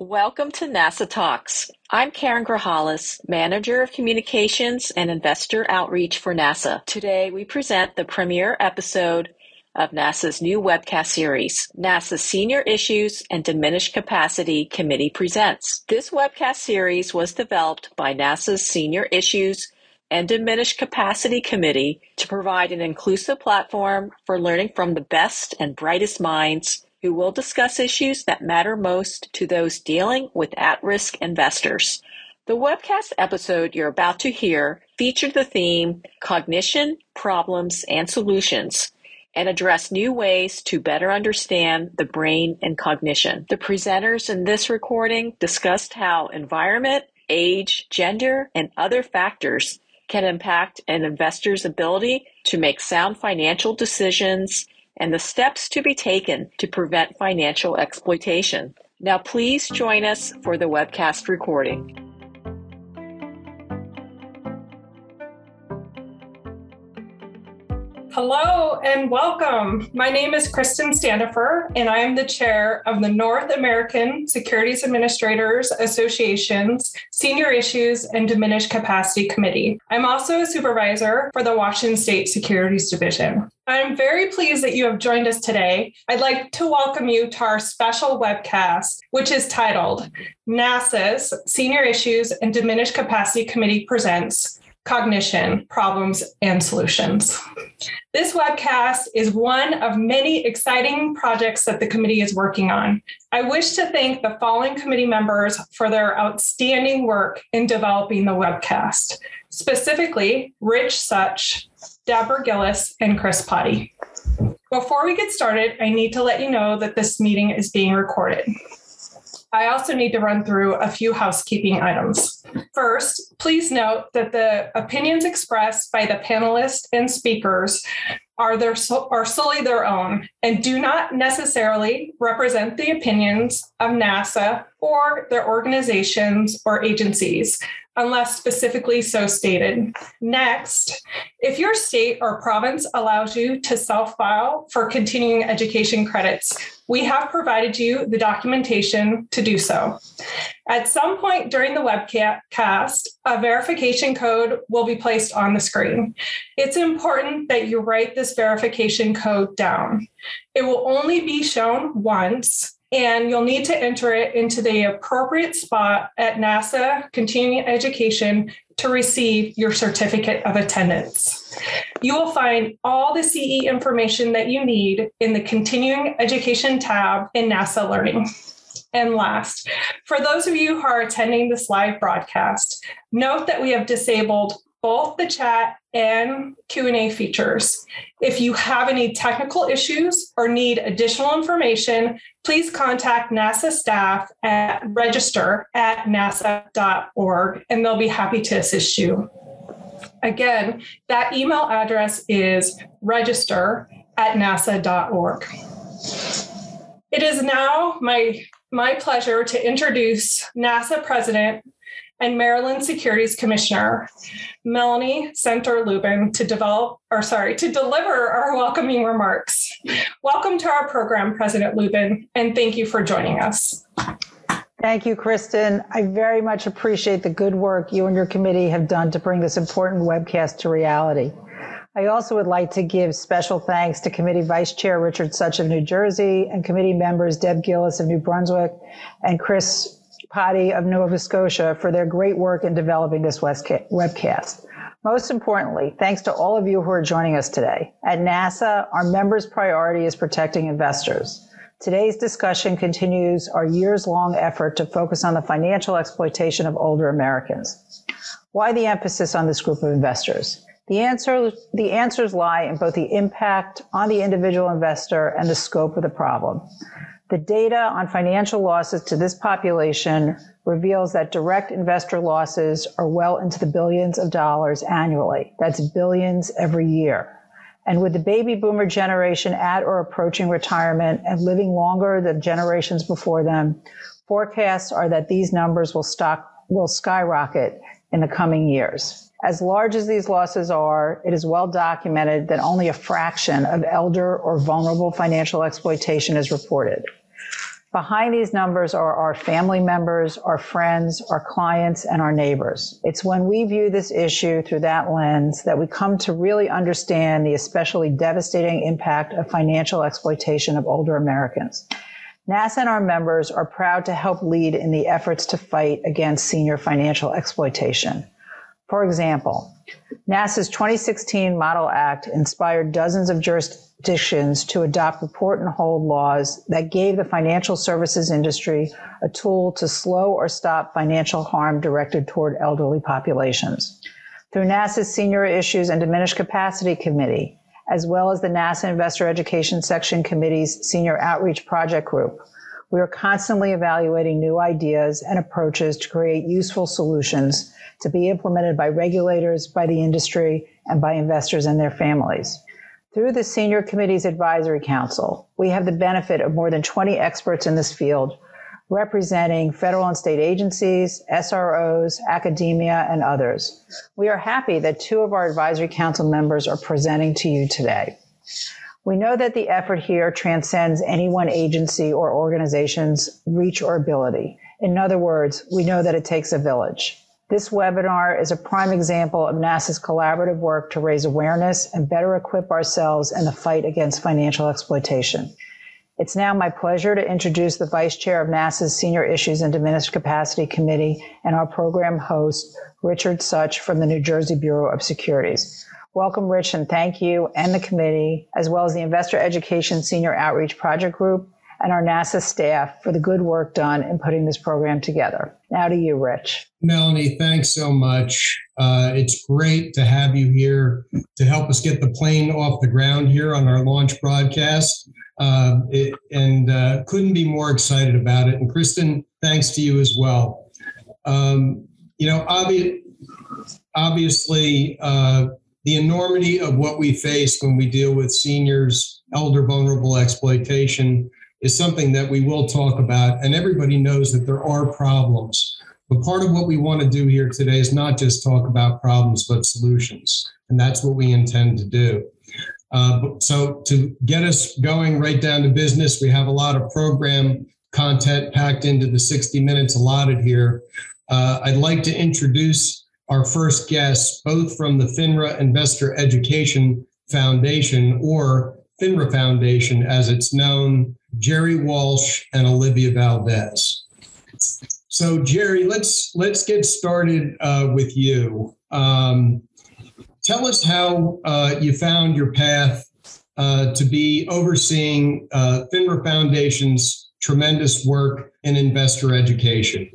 Welcome to NASAA Talks. I'm Karen Grajales, Manager of Communications and Investor Outreach for NASAA. Today we present the premiere episode of NASAA's new webcast series, NASAA Senior Issues and Diminished Capacity Committee Presents. This webcast series was developed by NASAA's Senior Issues and Diminished Capacity Committee to provide an inclusive platform for learning from the best and brightest minds who will discuss issues that matter most to those dealing with at-risk investors. The webcast episode you're about to hear featured the theme Cognition, Problems, and Solutions and address new ways to better understand the brain and cognition. The presenters in this recording discussed how environment, age, gender, and other factors can impact an investor's ability to make sound financial decisions and the steps to be taken to prevent financial exploitation. Now, please join us for the webcast recording. Hello and welcome. My name is Kristen Standifer, and I am the chair of the North American Securities Administrators Association's Senior Issues and Diminished Capacity Committee. I'm also a supervisor for the Washington State Securities Division. I'm very pleased that you have joined us today. I'd like to welcome you to our special webcast, which is titled NASAA's Senior Issues and Diminished Capacity Committee Presents cognition, problems, and solutions. This webcast is one of many exciting projects that the committee is working on. I wish to thank the following committee members for their outstanding work in developing the webcast, specifically Rich Such, Deborah Gillis, and Chris Potty. Before we get started, I need to let you know that this meeting is being recorded. I also need to run through a few housekeeping items. First, please note that the opinions expressed by the panelists and speakers are their are solely their own and do not necessarily represent the opinions of NASAA or their organizations or agencies unless specifically so stated. Next, if your state or province allows you to self file for continuing education credits, we have provided you the documentation to do so. At some point during the webcast, a verification code will be placed on the screen. It's important that you write this verification code down. It will only be shown once and you'll need to enter it into the appropriate spot at NASAA Continuing Education to receive your certificate of attendance. You will find all the CE information that you need in the Continuing Education tab in NASAA Learning. And last, for those of you who are attending this live broadcast, note that we have disabled both the chat and q&a features. If you have any technical issues or need additional information please contact nasaa staff at register at nasaa.org and they'll be happy to assist you. Again that email address is register at nasaa.org it is now my my pleasure to introduce nasaa president and Maryland Securities Commissioner Melanie Senter Lubin to develop, or sorry, to deliver our welcoming remarks. Welcome to our program, President Lubin, and thank you for joining us. Thank you, Kristen. I very much appreciate the good work you and your committee have done to bring this important webcast to reality. I also would like to give special thanks to Committee Vice Chair Richard Such of New Jersey and committee members Deb Gillis of New Brunswick and Chris Potty of Nova Scotia for their great work in developing this webcast. Most importantly, thanks to all of you who are joining us today. At NASAA, our members' priority is protecting investors. Today's discussion continues our years long effort to focus on the financial exploitation of older Americans. Why the emphasis on this group of investors? The answer, the answers lie in both the impact on the individual investor and the scope of the problem. The data on financial losses to this population reveals that direct investor losses are well into the billions of dollars annually. That's billions every year. And with the baby boomer generation at or approaching retirement and living longer than generations before them, forecasts are that these numbers will, stock, will skyrocket in the coming years. As large as these losses are, it is well documented that only a fraction of elder or vulnerable financial exploitation is reported. Behind these numbers are our family members, our friends, our clients, and our neighbors. It's when we view this issue through that lens that we come to really understand the especially devastating impact of financial exploitation of older Americans. NASAA and our members are proud to help lead in the efforts to fight against senior financial exploitation. For example, NASAA's 2016 Model Act inspired dozens of jurisdictions to adopt report and hold laws that gave the financial services industry a tool to slow or stop financial harm directed toward elderly populations. Through NASAA's Senior Issues and Diminished Capacity Committee, as well as the NASAA Investor Education Section Committee's Senior Outreach Project Group, we are constantly evaluating new ideas and approaches to create useful solutions to be implemented by regulators, by the industry, and by investors and their families. Through the Senior Committee's Advisory Council, we have the benefit of more than 20 experts in this field representing federal and state agencies, SROs, academia, and others. We are happy that two of our Advisory Council members are presenting to you today. We know that the effort here transcends any one agency or organization's reach or ability. In other words, we know that it takes a village. This webinar is a prime example of NASAA's collaborative work to raise awareness and better equip ourselves in the fight against financial exploitation. It's now my pleasure to introduce the Vice Chair of NASAA's Senior Issues and Diminished Capacity Committee and our program host, Richard Such from the New Jersey Bureau of Securities. Welcome, Rich, and thank you and the committee, as well as the Investor Education Senior Outreach Project Group and our NASAA staff for the good work done in putting this program together. Now to you, Rich. Melanie, thanks so much. Uh, it's great to have you here to help us get the plane off the ground here on our launch broadcast. Uh, it, and uh, couldn't be more excited about it. And Kristen, thanks to you as well. Um, you know, obvi- obviously, uh, the enormity of what we face when we deal with seniors, elder vulnerable exploitation is something that we will talk about. And everybody knows that there are problems. But part of what we want to do here today is not just talk about problems, but solutions. And that's what we intend to do. Uh, so, to get us going right down to business, we have a lot of program content packed into the 60 minutes allotted here. Uh, I'd like to introduce our first guests, both from the FINRA Investor Education Foundation or FINRA Foundation, as it's known, Gerri Walsh and Olivia Valdez. So, Gerri, let's let's get started uh, with you. Um, tell us how uh, you found your path uh, to be overseeing uh, FINRA Foundation's tremendous work in investor education.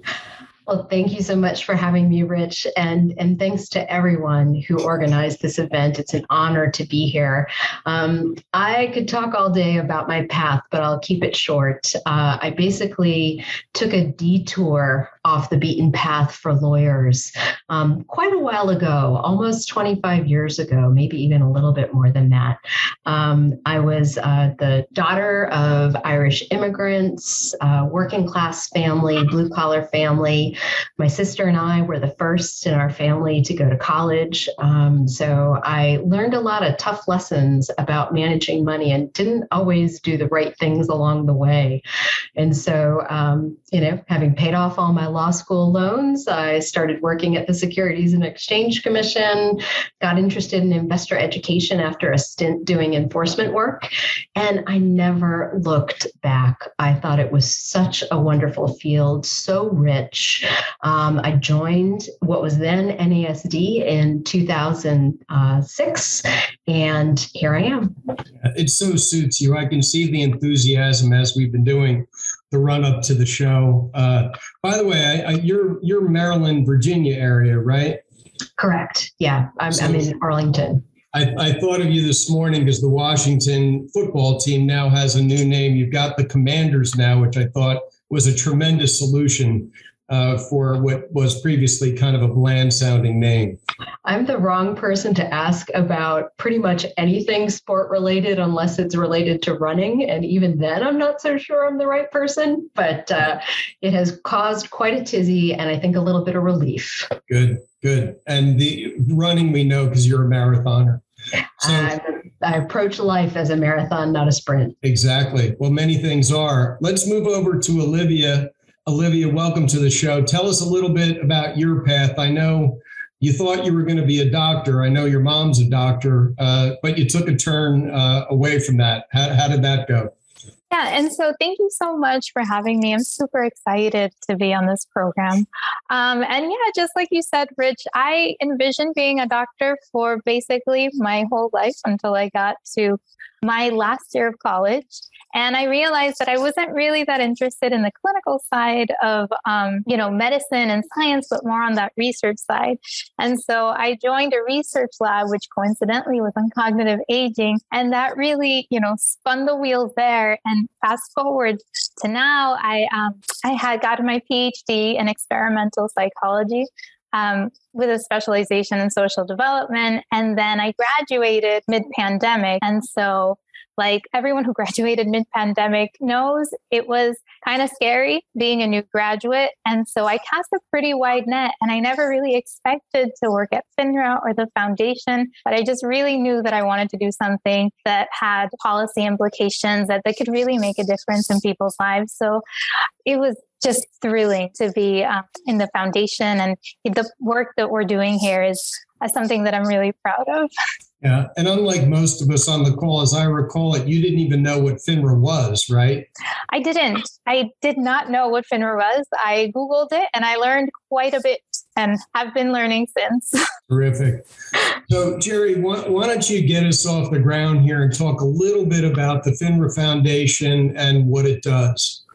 Well, thank you so much for having me, Rich, and and thanks to everyone who organized this event. It's an honor to be here. Um, I could talk all day about my path, but I'll keep it short. Uh, I basically took a detour off the beaten path for lawyers um, quite a while ago, almost 25 years ago, maybe even a little bit more than that. Um, I was uh, the daughter of Irish immigrants, uh, working class family, blue collar family. My sister and I were the first in our family to go to college. Um, so I learned a lot of tough lessons about managing money and didn't always do the right things along the way. And so, um, you know, having paid off all my law school loans. I started working at the Securities and Exchange Commission, got interested in investor education after a stint doing enforcement work, and I never looked back. I thought it was such a wonderful field, so rich. Um, I joined what was then NASD in 2006, and here I am. It so suits you. I can see the enthusiasm as we've been doing the run up to the show. Uh, by the way, I, I, you're you're Maryland, Virginia area, right? Correct. Yeah, I'm, so I'm in Arlington. I, I, thought of you this morning because the Washington football team now has a new name. You've got the Commanders now, which I thought was a tremendous solution uh, for what was previously kind of a bland sounding name. I'm the wrong person to ask about pretty much anything sport related unless it's related to running. And even then, I'm not so sure I'm the right person, but uh, it has caused quite a tizzy and I think a little bit of relief. Good, good. And the running we know because you're a marathoner. So, I approach life as a marathon, not a sprint. Exactly. Well, many things are. Let's move over to Olivia. Olivia, welcome to the show. Tell us a little bit about your path. I know you thought you were going to be a doctor. I know your mom's a doctor, uh, but you took a turn uh, away from that. How, how did that go? Yeah, and so thank you so much for having me. I'm super excited to be on this program. Um, and yeah, just like you said, Rich, I envisioned being a doctor for basically my whole life until I got to my last year of college. And I realized that I wasn't really that interested in the clinical side of, um, you know, medicine and science, but more on that research side. And so I joined a research lab, which coincidentally was on cognitive aging. And that really, you know, spun the wheels there. And fast forward to now, I, um, I had gotten my PhD in experimental psychology. Um, with a specialization in social development. And then I graduated mid pandemic. And so like everyone who graduated mid pandemic knows, it was kind of scary being a new graduate. And so I cast a pretty wide net and I never really expected to work at FINRA or the foundation, but I just really knew that I wanted to do something that had policy implications that, that could really make a difference in people's lives. So it was just thrilling to be um, in the foundation and the work that we're doing here is uh, something that I'm really proud of. Yeah. And unlike most of us on the call, as I recall it, you didn't even know what FINRA was, right? I didn't. I did not know what FINRA was. I Googled it and I learned quite a bit and have been learning since. Terrific. So, Gerri, why, why, don't you get us off the ground here and talk a little bit about the FINRA Foundation and what it does?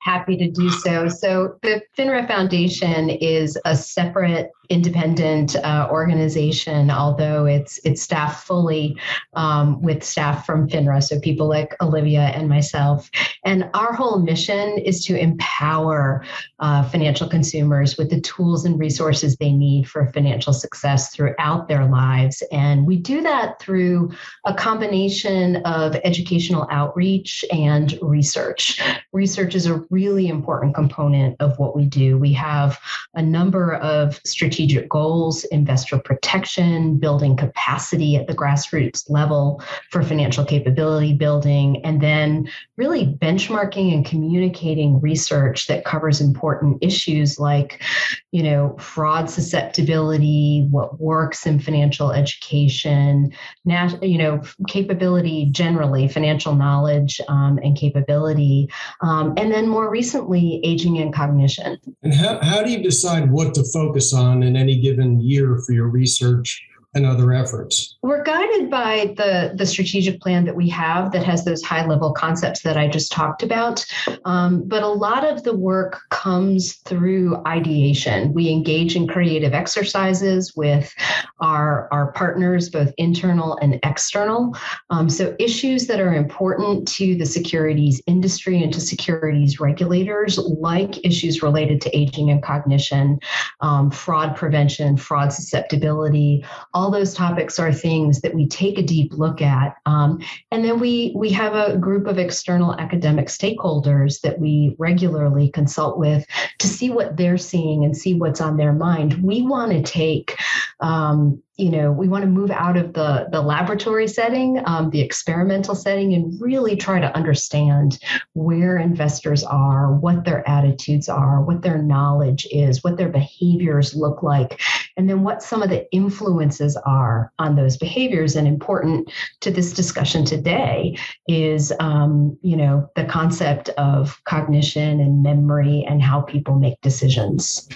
Happy to do so. So, the FINRA Foundation is a separate independent uh, organization, although it's it's staffed fully um, with staff from FINRA, so people like Olivia and myself. And our whole mission is to empower uh, financial consumers with the tools and resources they need for financial success throughout their lives. And we do that through a combination of educational outreach and research. Research is a really important component of what we do. We have a number of strategic strategic goals, investor protection, building capacity at the grassroots level for financial capability building, and then really benchmarking and communicating research that covers important issues like, you know, fraud susceptibility, what works in financial education, nat- you know, capability generally, financial knowledge um, and capability, um, and then more recently, aging and cognition. And how, how do you decide what to focus on in any given year for your research and other efforts? We're guided by the, the strategic plan that we have that has those high level concepts that I just talked about. Um, but a lot of the work comes through ideation. We engage in creative exercises with our, our partners, both internal and external. Um, so, issues that are important to the securities industry and to securities regulators, like issues related to aging and cognition, um, fraud prevention, fraud susceptibility, all all those topics are things that we take a deep look at. Um, and then we, we have a group of external academic stakeholders that we regularly consult with to see what they're seeing and see what's on their mind. We want to take um, you know we want to move out of the the laboratory setting um, the experimental setting and really try to understand where investors are what their attitudes are what their knowledge is what their behaviors look like and then what some of the influences are on those behaviors. And important to this discussion today is um, you know the concept of cognition and memory and how people make decisions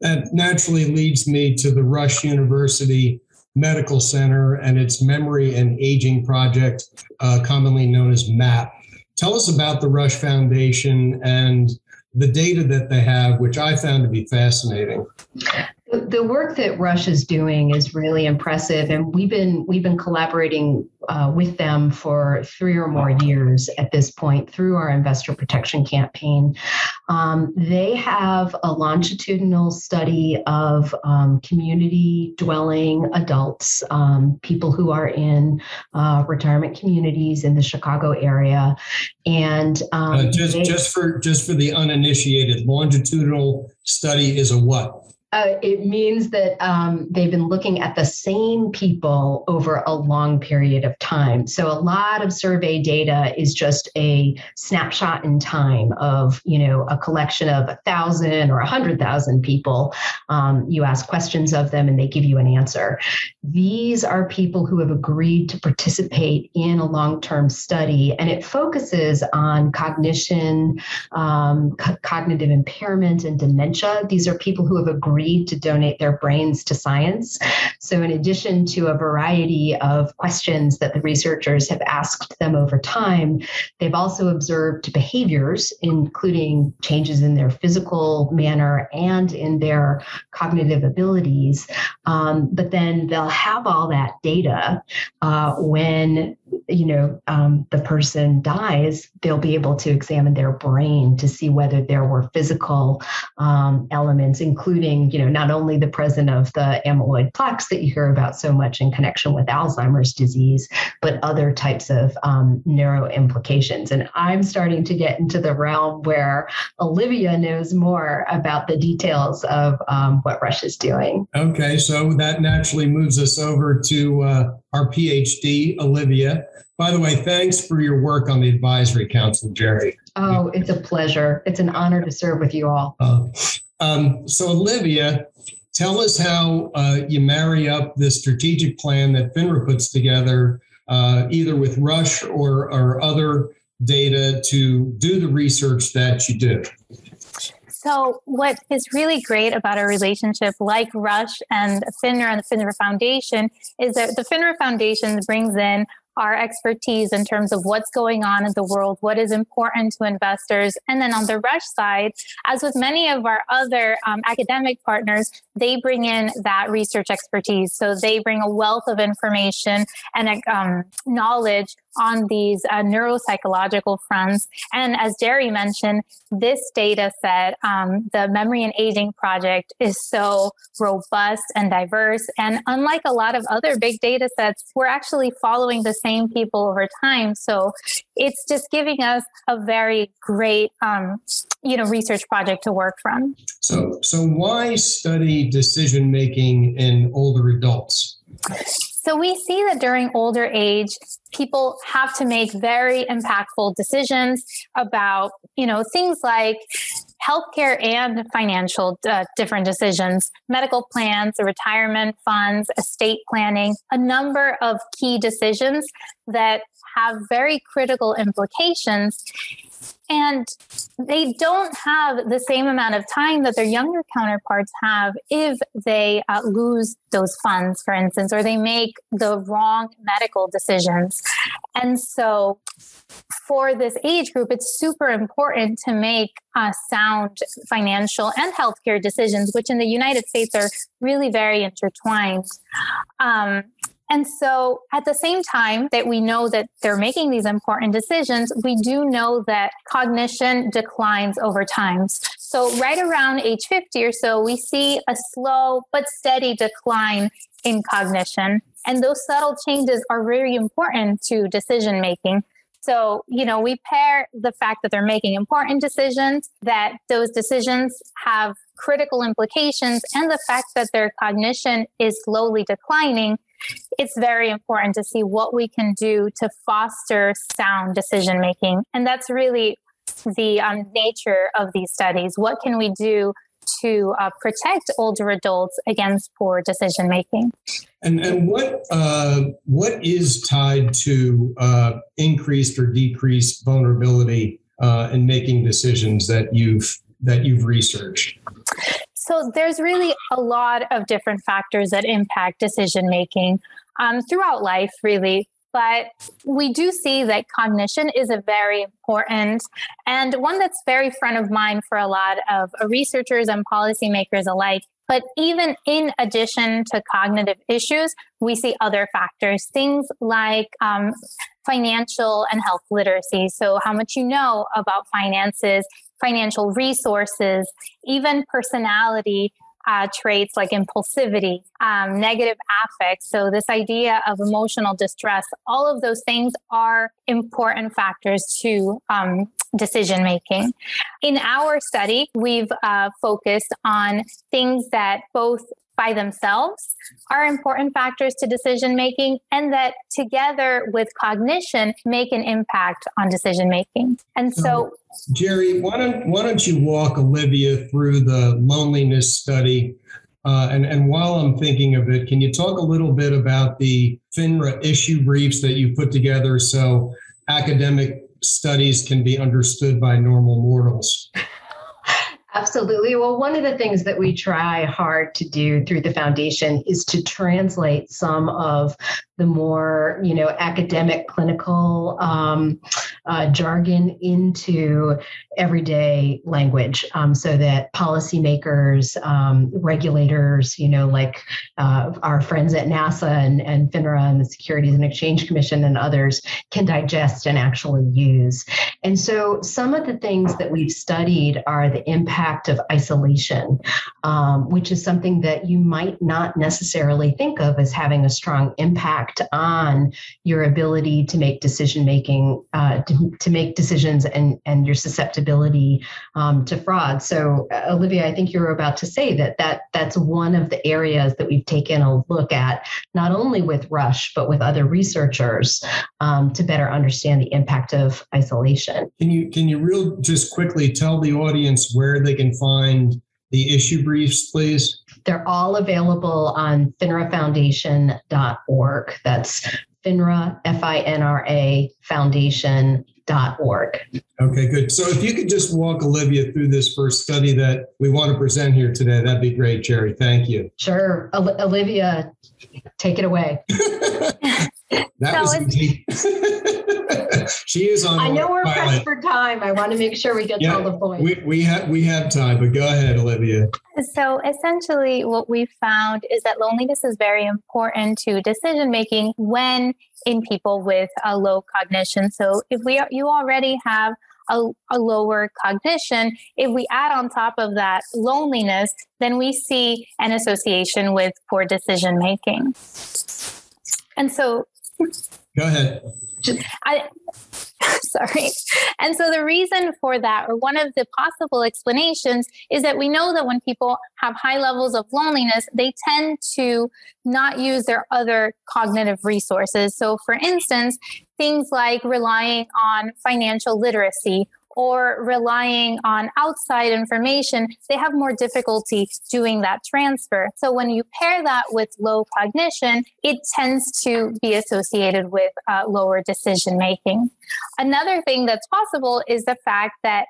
that naturally leads me to the Rush University Medical Center and its Memory and Aging Project, uh, commonly known as MAP. Tell us about the Rush Foundation and the data that they have, which I found to be fascinating. The work that Rush is doing is really impressive, and we've been we've been collaborating uh, with them for three or more years at this point through our investor protection campaign. Um, they have a longitudinal study of um, community dwelling adults, um, people who are in uh, retirement communities in the Chicago area, and uh, just they, just for just for the uninitiated, longitudinal study is a what? Uh, it means that um, they've been looking at the same people over a long period of time. So a lot of survey data is just a snapshot in time of, you know, a collection of a thousand or a hundred thousand people. Um, you ask questions of them and they give you an answer. These are people who have agreed to participate in a long-term study, and it focuses on cognition, um, co- cognitive impairment, and dementia. These are people who have agreed to donate their brains to science. So, in addition to a variety of questions that the researchers have asked them over time, they've also observed behaviors, including changes in their physical manner and in their cognitive abilities. Um, but then they'll have all that data uh, when you know um, the person dies they'll be able to examine their brain to see whether there were physical um, elements including you know not only the presence of the amyloid plaques that you hear about so much in connection with alzheimer's disease but other types of um, neuro implications. And i'm starting to get into the realm where olivia knows more about the details of um, what rush is doing. Okay so that naturally moves us over to uh, our phd olivia by the way, thanks for your work on the advisory council, Gerri. Oh, it's a pleasure. It's an honor to serve with you all. Uh, um, so, Olivia, tell us how uh, you marry up the strategic plan that FINRA puts together, uh, either with Rush or, or other data to do the research that you do. So, what is really great about our relationship, like Rush and FINRA and the FINRA Foundation, is that the FINRA Foundation brings in our expertise in terms of what's going on in the world, what is important to investors. And then on the Rush side, as with many of our other um, academic partners, they bring in that research expertise. So they bring a wealth of information and um, knowledge on these uh, neuropsychological fronts. And as Gerri mentioned, this data set, um, the Memory and Aging Project, is so robust and diverse. And unlike a lot of other big data sets, we're actually following the same people over time. So it's just giving us a very great, um, you know, research project to work from. So, so why study decision making in older adults? So we see that during older age, people have to make very impactful decisions about, you know, things like healthcare and financial uh, different decisions, medical plans, retirement funds, estate planning, a number of key decisions that have very critical implications and they don't have the same amount of time that their younger counterparts have if they uh, lose those funds, for instance, or they make the wrong medical decisions. And so, for this age group, it's super important to make uh, sound financial and healthcare decisions, which in the United States are really very intertwined. Um, and so at the same time that we know that they're making these important decisions, we do know that cognition declines over time. So right around age 50 or so, we see a slow but steady decline in cognition. And those subtle changes are very important to decision making. So, you know, we pair the fact that they're making important decisions, that those decisions have critical implications, and the fact that their cognition is slowly declining it's very important to see what we can do to foster sound decision making. And that's really the um, nature of these studies. What can we do to uh, protect older adults against poor decision making? And, and what uh, what is tied to uh, increased or decreased vulnerability uh, in making decisions that you've that you've researched? So there's really a lot of different factors that impact decision making um, throughout life, really. But we do see that cognition is a very important and one that's very front of mind for a lot of researchers and policymakers alike. But even in addition to cognitive issues, we see other factors, things like um, financial and health literacy. So, how much you know about finances, financial resources, even personality, uh, traits like impulsivity, um, negative affects. So, this idea of emotional distress, all of those things are important factors to um, decision making. In our study, we've uh, focused on things that both by themselves are important factors to decision making and that together with cognition make an impact on decision making. And so, Gerri, why don't why don't you walk Olivia through the loneliness study? Uh, and, and while I'm thinking of it, can you talk a little bit about the FINRA issue briefs that you put together so academic studies can be understood by normal mortals? Absolutely. Well, one of the things that we try hard to do through the foundation is to translate some of the more you know academic clinical um, uh, jargon into everyday language um, so that policymakers um, regulators you know like uh, our friends at nasaa and, and finra and the securities and exchange commission and others can digest and actually use. And so some of the things that we've studied are the impact of isolation um, which is something that you might not necessarily think of as having a strong impact impact on your ability to make decision making, uh, to, to make decisions and, and your susceptibility um, to fraud. So, uh, Olivia, I think you were about to say that, that that's one of the areas that we've taken a look at, not only with Rush, but with other researchers um, to better understand the impact of isolation. Can you, can you real just quickly tell the audience where they can find the issue briefs, please? They're all available on finrafoundation.org. That's FINRA, F I N R A, foundation.org. Okay, good. So if you could just walk Olivia through this first study that we want to present here today, that'd be great, Gerri. Thank you. Sure. Olivia, take it away. that so was she is on. I know we're pilot. pressed for time. I want to make sure we get yeah, to all the points. We, we have we have time, but go ahead, Olivia. So essentially, what we found is that loneliness is very important to decision making when in people with a low cognition. So if we are, you already have a, a, lower cognition. If we add on top of that loneliness, then we see an association with poor decision making. And so, go ahead. I, sorry. And so the reason for that, or one of the possible explanations, is that we know that when people have high levels of loneliness, they tend to not use their other cognitive resources. So, for instance, things like relying on financial literacy or relying on outside information, they have more difficulty doing that transfer. So when you pair that with low cognition, it tends to be associated with uh, lower decision making. Another thing that's possible is the fact that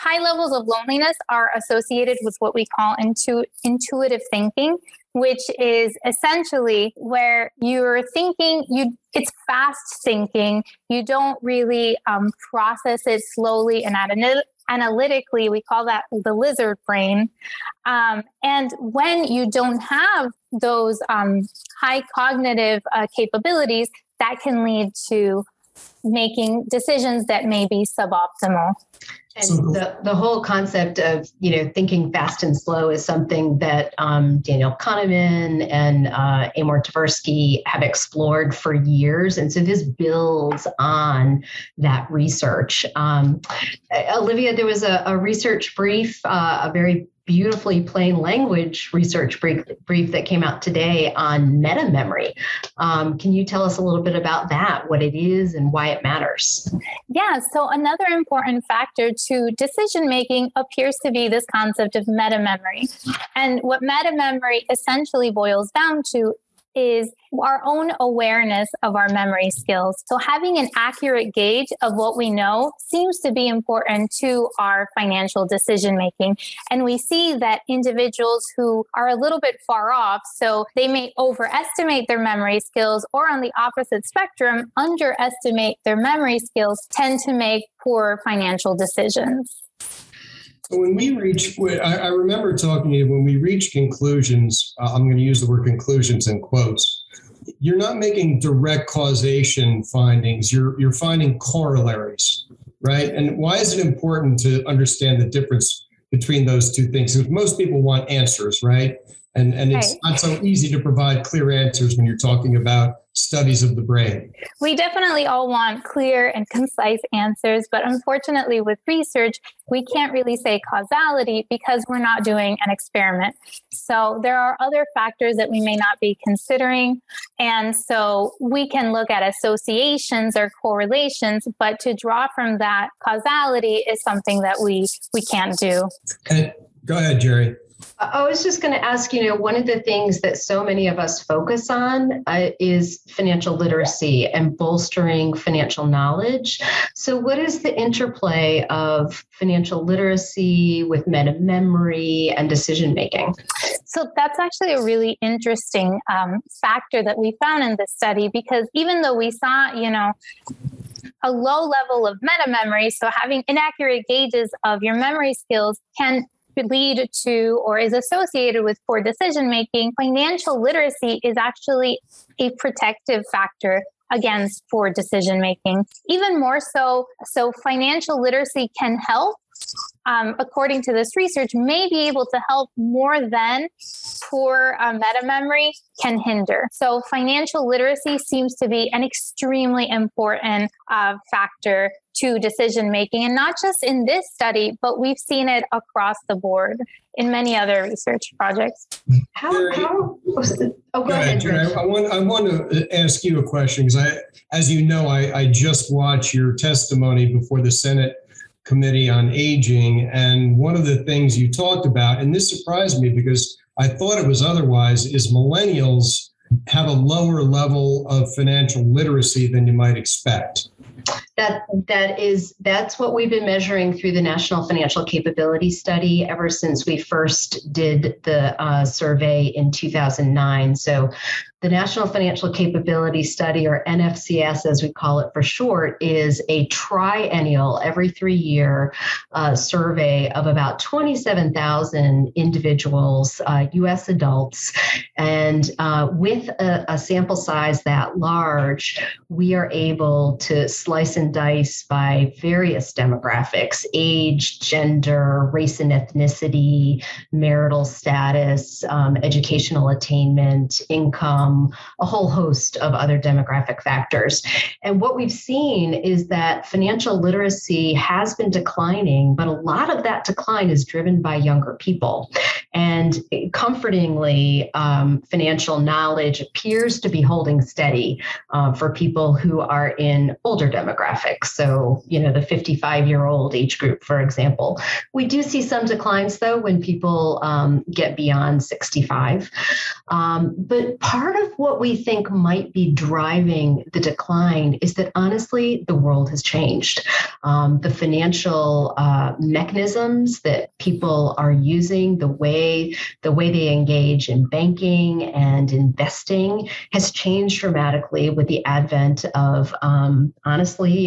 high levels of loneliness are associated with what we call intu- intuitive thinking which is essentially where you're thinking you it's fast thinking. You don't really um, process it slowly and analytically. We call that the lizard brain. Um, and when you don't have those um, high cognitive uh, capabilities that can lead to making decisions that may be suboptimal and so, the, the whole concept of you know thinking fast and slow is something that um, Daniel Kahneman and uh, Amos Tversky have explored for years, and so this builds on that research. Um, Olivia, there was a, a research brief, uh, a very beautifully plain language research brief, brief that came out today on meta memory. Um, can you tell us a little bit about that, what it is and why it matters? Yeah, so another important factor to decision making appears to be this concept of meta memory. And what meta memory essentially boils down to is our own awareness of our memory skills. So, having an accurate gauge of what we know seems to be important to our financial decision making. And we see that individuals who are a little bit far off, so they may overestimate their memory skills, or on the opposite spectrum, underestimate their memory skills, tend to make poor financial decisions. When we reach, I, I remember talking to you when we reach conclusions. Uh, I'm going to use the word conclusions in quotes. You're not making direct causation findings. You're you're finding corollaries, right? And why is it important to understand the difference between those two things. Because most people want answers, right? And, and it's right. not so easy to provide clear answers when you're talking about studies of the brain. We definitely all want clear and concise answers, but unfortunately, with research, we can't really say causality because we're not doing an experiment. So there are other factors that we may not be considering. And so we can look at associations or correlations, but to draw from that causality is something that we, we can't do. And go ahead, Gerri. I was just going to ask, you know, one of the things that so many of us focus on uh, is financial literacy and bolstering financial knowledge. So, what is the interplay of financial literacy with meta memory and decision making? So, that's actually a really interesting um, factor that we found in this study because even though we saw, you know, a low level of meta memory, so having inaccurate gauges of your memory skills can lead to or is associated with poor decision making, financial literacy is actually a protective factor against poor decision making. Even more so, so financial literacy can help um, according to this research, may be able to help more than poor uh, meta memory can hinder. So, financial literacy seems to be an extremely important uh, factor to decision making, and not just in this study, but we've seen it across the board in many other research projects. How? how oh, go, go ahead, ahead I, I, want I want to ask you a question because I, as you know, I, I just watched your testimony before the Senate Committee on Aging. And one of the things you talked about, and this surprised me because I thought it was otherwise, is millennials have a lower level of financial literacy than you might expect that that is that's what we've been measuring through the national financial capability study ever since we first did the uh, survey in 2009 so the National Financial Capability Study, or NFCS as we call it for short, is a triennial, every three year uh, survey of about 27,000 individuals, uh, US adults. And uh, with a, a sample size that large, we are able to slice and dice by various demographics age, gender, race and ethnicity, marital status, um, educational attainment, income a whole host of other demographic factors. And what we've seen is that financial literacy has been declining, but a lot of that decline is driven by younger people. And comfortingly, um, financial knowledge appears to be holding steady uh, for people who are in older demographics. So, you know, the 55 year old age group, for example. We do see some declines, though, when people um, get beyond 65. Um, but part of what we think might be driving the decline is that honestly, the world has changed. Um, the financial uh, mechanisms that people are using, the way the way they engage in banking and investing, has changed dramatically with the advent of um,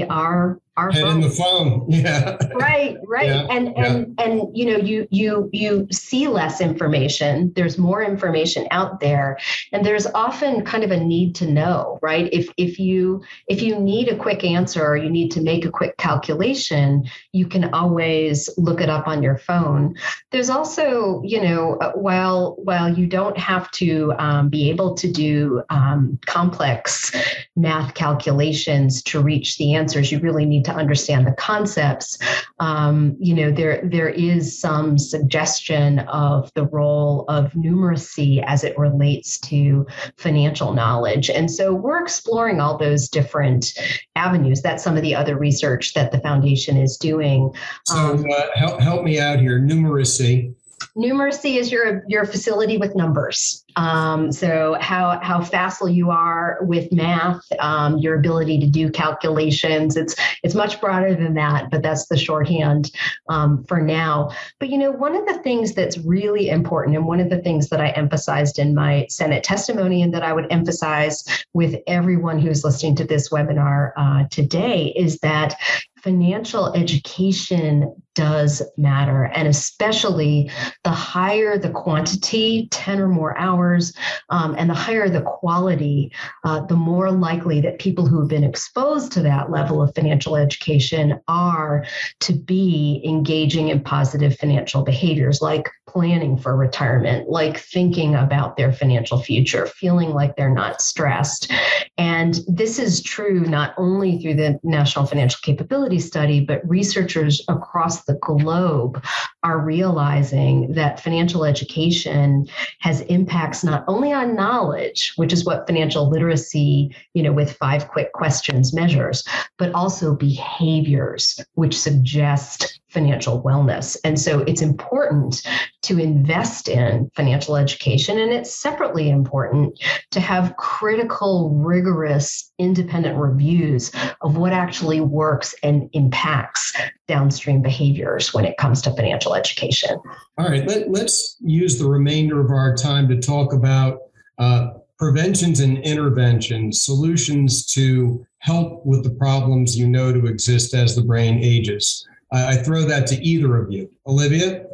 honestly our our and phone. the phone yeah. Right right. Yeah, and yeah. and and you know you you you see less information. There's more information out there. And there's often kind of a need to know right? If if you if you need a quick answer or you need to make a quick calculation you can always look it up on your phone. There's also you know uh, while while you don't have to um, be able to do um, complex math calculations to reach the answers you really need to understand the concepts, um, you know, there there is some suggestion of the role of numeracy as it relates to financial knowledge. And so we're exploring all those different avenues. That's some of the other research that the foundation is doing. So um, uh, help, help me out here. Numeracy. Numeracy is your your facility with numbers. Um, so how how facile you are with math, um, your ability to do calculations. It's it's much broader than that, but that's the shorthand um, for now. But you know, one of the things that's really important, and one of the things that I emphasized in my Senate testimony, and that I would emphasize with everyone who's listening to this webinar uh, today, is that financial education does matter, and especially the higher the quantity, ten or more hours scores, um, and the higher the quality, uh, the more likely that people who have been exposed to that level of financial education are to be engaging in positive financial behaviors like planning for retirement, like thinking about their financial future, feeling like they're not stressed. And this is true not only through the National Financial Capability Study, but researchers across the globe are realizing that financial education has impacts not only on knowledge, which is what financial literacy, you know, with five quick questions measures, but also behaviors, which suggest financial wellness. And so it's important to invest in financial education. And it's separately important to have critical, rigorous, independent reviews of what actually works and impacts downstream behaviors when it comes to financial education. All right, let, us use the remainder of our time to talk about. Uh, preventions and interventions, solutions to help with the problems you know to exist as the brain ages. I throw that to either of you. Olivia?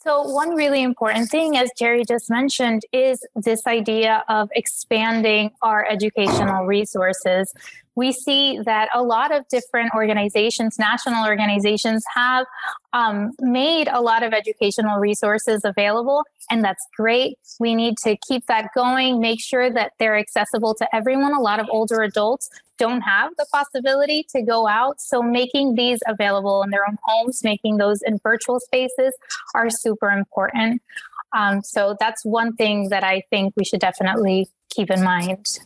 So, one really important thing, as Gerri just mentioned, is this idea of expanding our educational resources. We see that a lot of different organizations, national organizations, have um, made a lot of educational resources available, and that's great. We need to keep that going, make sure that they're accessible to everyone. A lot of older adults don't have the possibility to go out. So making these available in their own homes, making those in virtual spaces are super important. Um, so that's one thing that I think we should definitely keep in mind.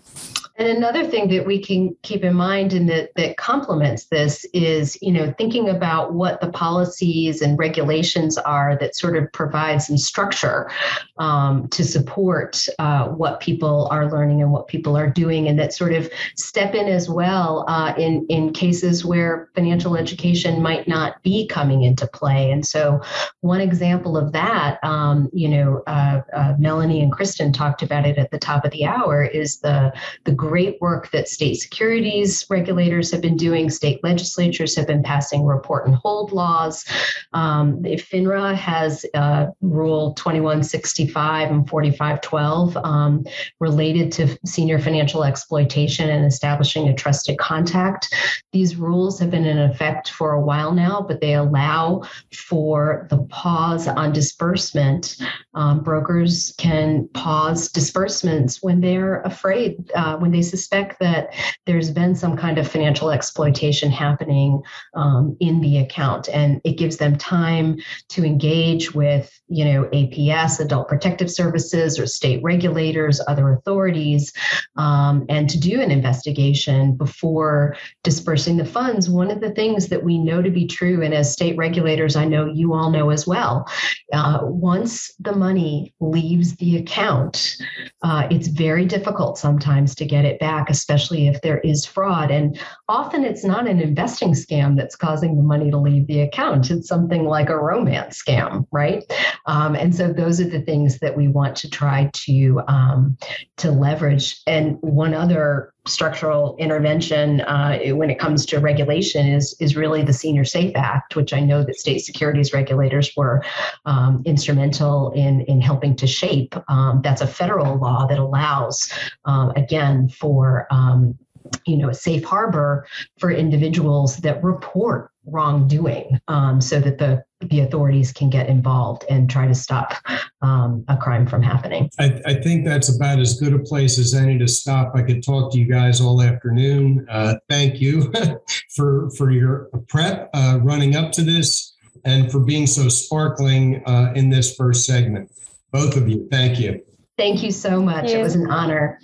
And another thing that we can keep in mind and that, that complements this is, you know, thinking about what the policies and regulations are that sort of provide some structure um, to support uh, what people are learning and what people are doing, and that sort of step in as well uh, in in cases where financial education might not be coming into play. And so, one example of that, um, you know, uh, uh Melanie and Kristen talked about it at the top of the hour, is the the great work that state securities regulators have been doing, state legislatures have been passing report and hold laws. Um, FINRA has uh, Rule 2165 and 4512 um, related to senior financial exploitation and establishing a trusted contact. These rules have been in effect for a while now, but they allow for the pause on disbursement. Um, brokers can pause disbursements when they're afraid, uh, when they they suspect that there's been some kind of financial exploitation happening um, in the account, and it gives them time to engage with, you know, APS, Adult Protective Services, or state regulators, other authorities, um, and to do an investigation before dispersing the funds. One of the things that we know to be true, and as state regulators, I know you all know as well, uh, once the money leaves the account, uh, it's very difficult sometimes to get it it back, especially if there is fraud. And often it's not an investing scam that's causing the money to leave the account. It's something like a romance scam, right? Um, and so those are the things that we want to try to um, to leverage. And one other structural intervention uh, when it comes to regulation is is really the Senior Safe Act, which I know that state securities regulators were um, instrumental in in helping to shape. Um, that's a federal law that allows, um, again, for um, you know a safe harbor for individuals that report wrongdoing um, so that the the authorities can get involved and try to stop um, a crime from happening. I, I, think that's about as good a place as any to stop. I could talk to you guys all afternoon. Uh, thank you for for your prep uh, running up to this and for being so sparkling uh, in this first segment. Both of you, thank you. Thank you so much. It was an honor.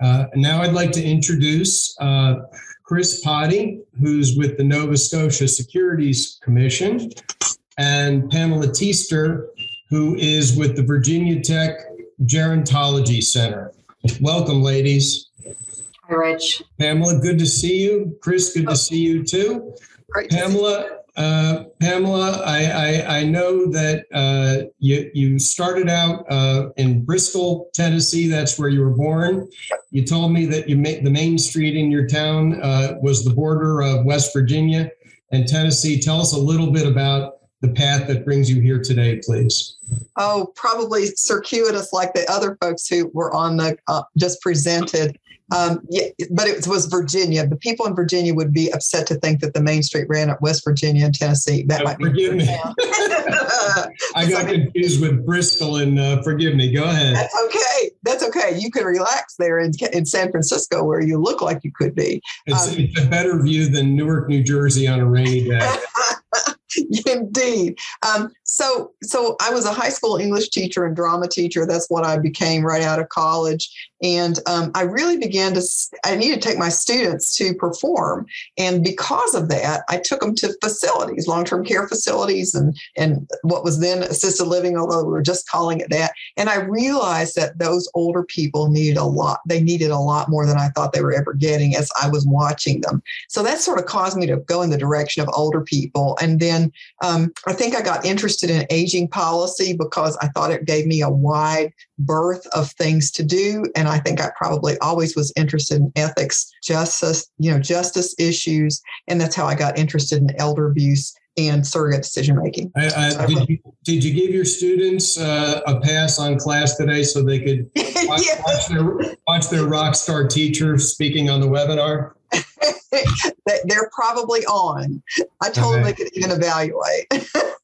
Uh, now I'd like to introduce uh, Chris Pottie, who's with the Nova Scotia Securities Commission, and Pamela Teaster, who is with the Virginia Tech Gerontology Center. Welcome, ladies. Hi, Rich. Pamela, good to see you. Chris, good to see you too. Great. Pamela, uh, Pamela, I, I, I, know that uh, you, you started out uh, in Bristol, Tennessee. That's where you were born. You told me that you made the main street in your town uh, was the border of West Virginia and Tennessee. Tell us a little bit about the path that brings you here today, please? Oh, probably circuitous like the other folks who were on the uh, just presented. Um, yeah, but it was Virginia. The people in Virginia would be upset to think that the Main Street ran up West Virginia and Tennessee. That Uh, might forgive be. me. I got confused with Bristol and uh, forgive me. Go ahead. That's okay. That's okay. You can relax there in, in San Francisco where you look like you could be. It's, um, it's a better view than Newark, New Jersey on a rainy day. Indeed. Um, so, so I was a high school English teacher and drama teacher. That's what I became right out of college. And um, I really began to, I needed to take my students to perform. And because of that, I took them to facilities, long term care facilities, and, and what was then assisted living, although we were just calling it that. And I realized that those older people needed a lot. They needed a lot more than I thought they were ever getting as I was watching them. So that sort of caused me to go in the direction of older people. And then um, I think I got interested in aging policy because I thought it gave me a wide berth of things to do. And think I probably always was interested in ethics, justice, you know, justice issues. And that's how I got interested in elder abuse and surrogate decision making. I, I, did, you, did you give your students uh, a pass on class today so they could watch, yeah. watch, their, watch their rock star teacher speaking on the webinar? They- They're probably on. I told them they could even evaluate.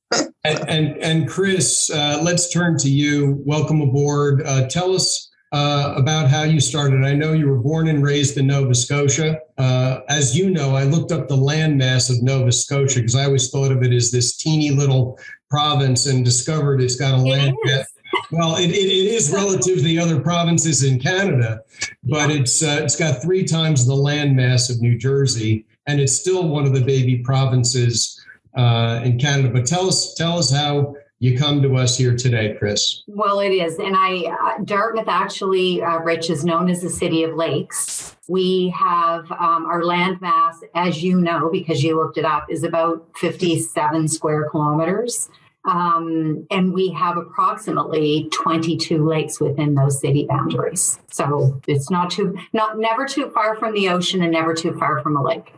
And and, and Chris, uh, let's turn to you. Welcome aboard. Uh, tell us uh, about how you started. I know you were born and raised in Nova Scotia. Uh, as you know, I looked up the landmass of Nova Scotia because I always thought of it as this teeny little province and discovered it's got a land mass. Well, it, it, it is relative to the other provinces in Canada, but it's uh, it's got three times the land mass of New Jersey, and it's still one of the baby provinces uh, in Canada. But tell us tell us how you come to us here today, Chris. Well, it is. And I, uh, Dartmouth actually, uh, Rich, is known as the city of lakes. We have um, our land mass, as you know, because you looked it up, is about 57 square kilometers. Um, and we have approximately 22 lakes within those city boundaries. So it's not too, not never too far from the ocean and never too far from a lake.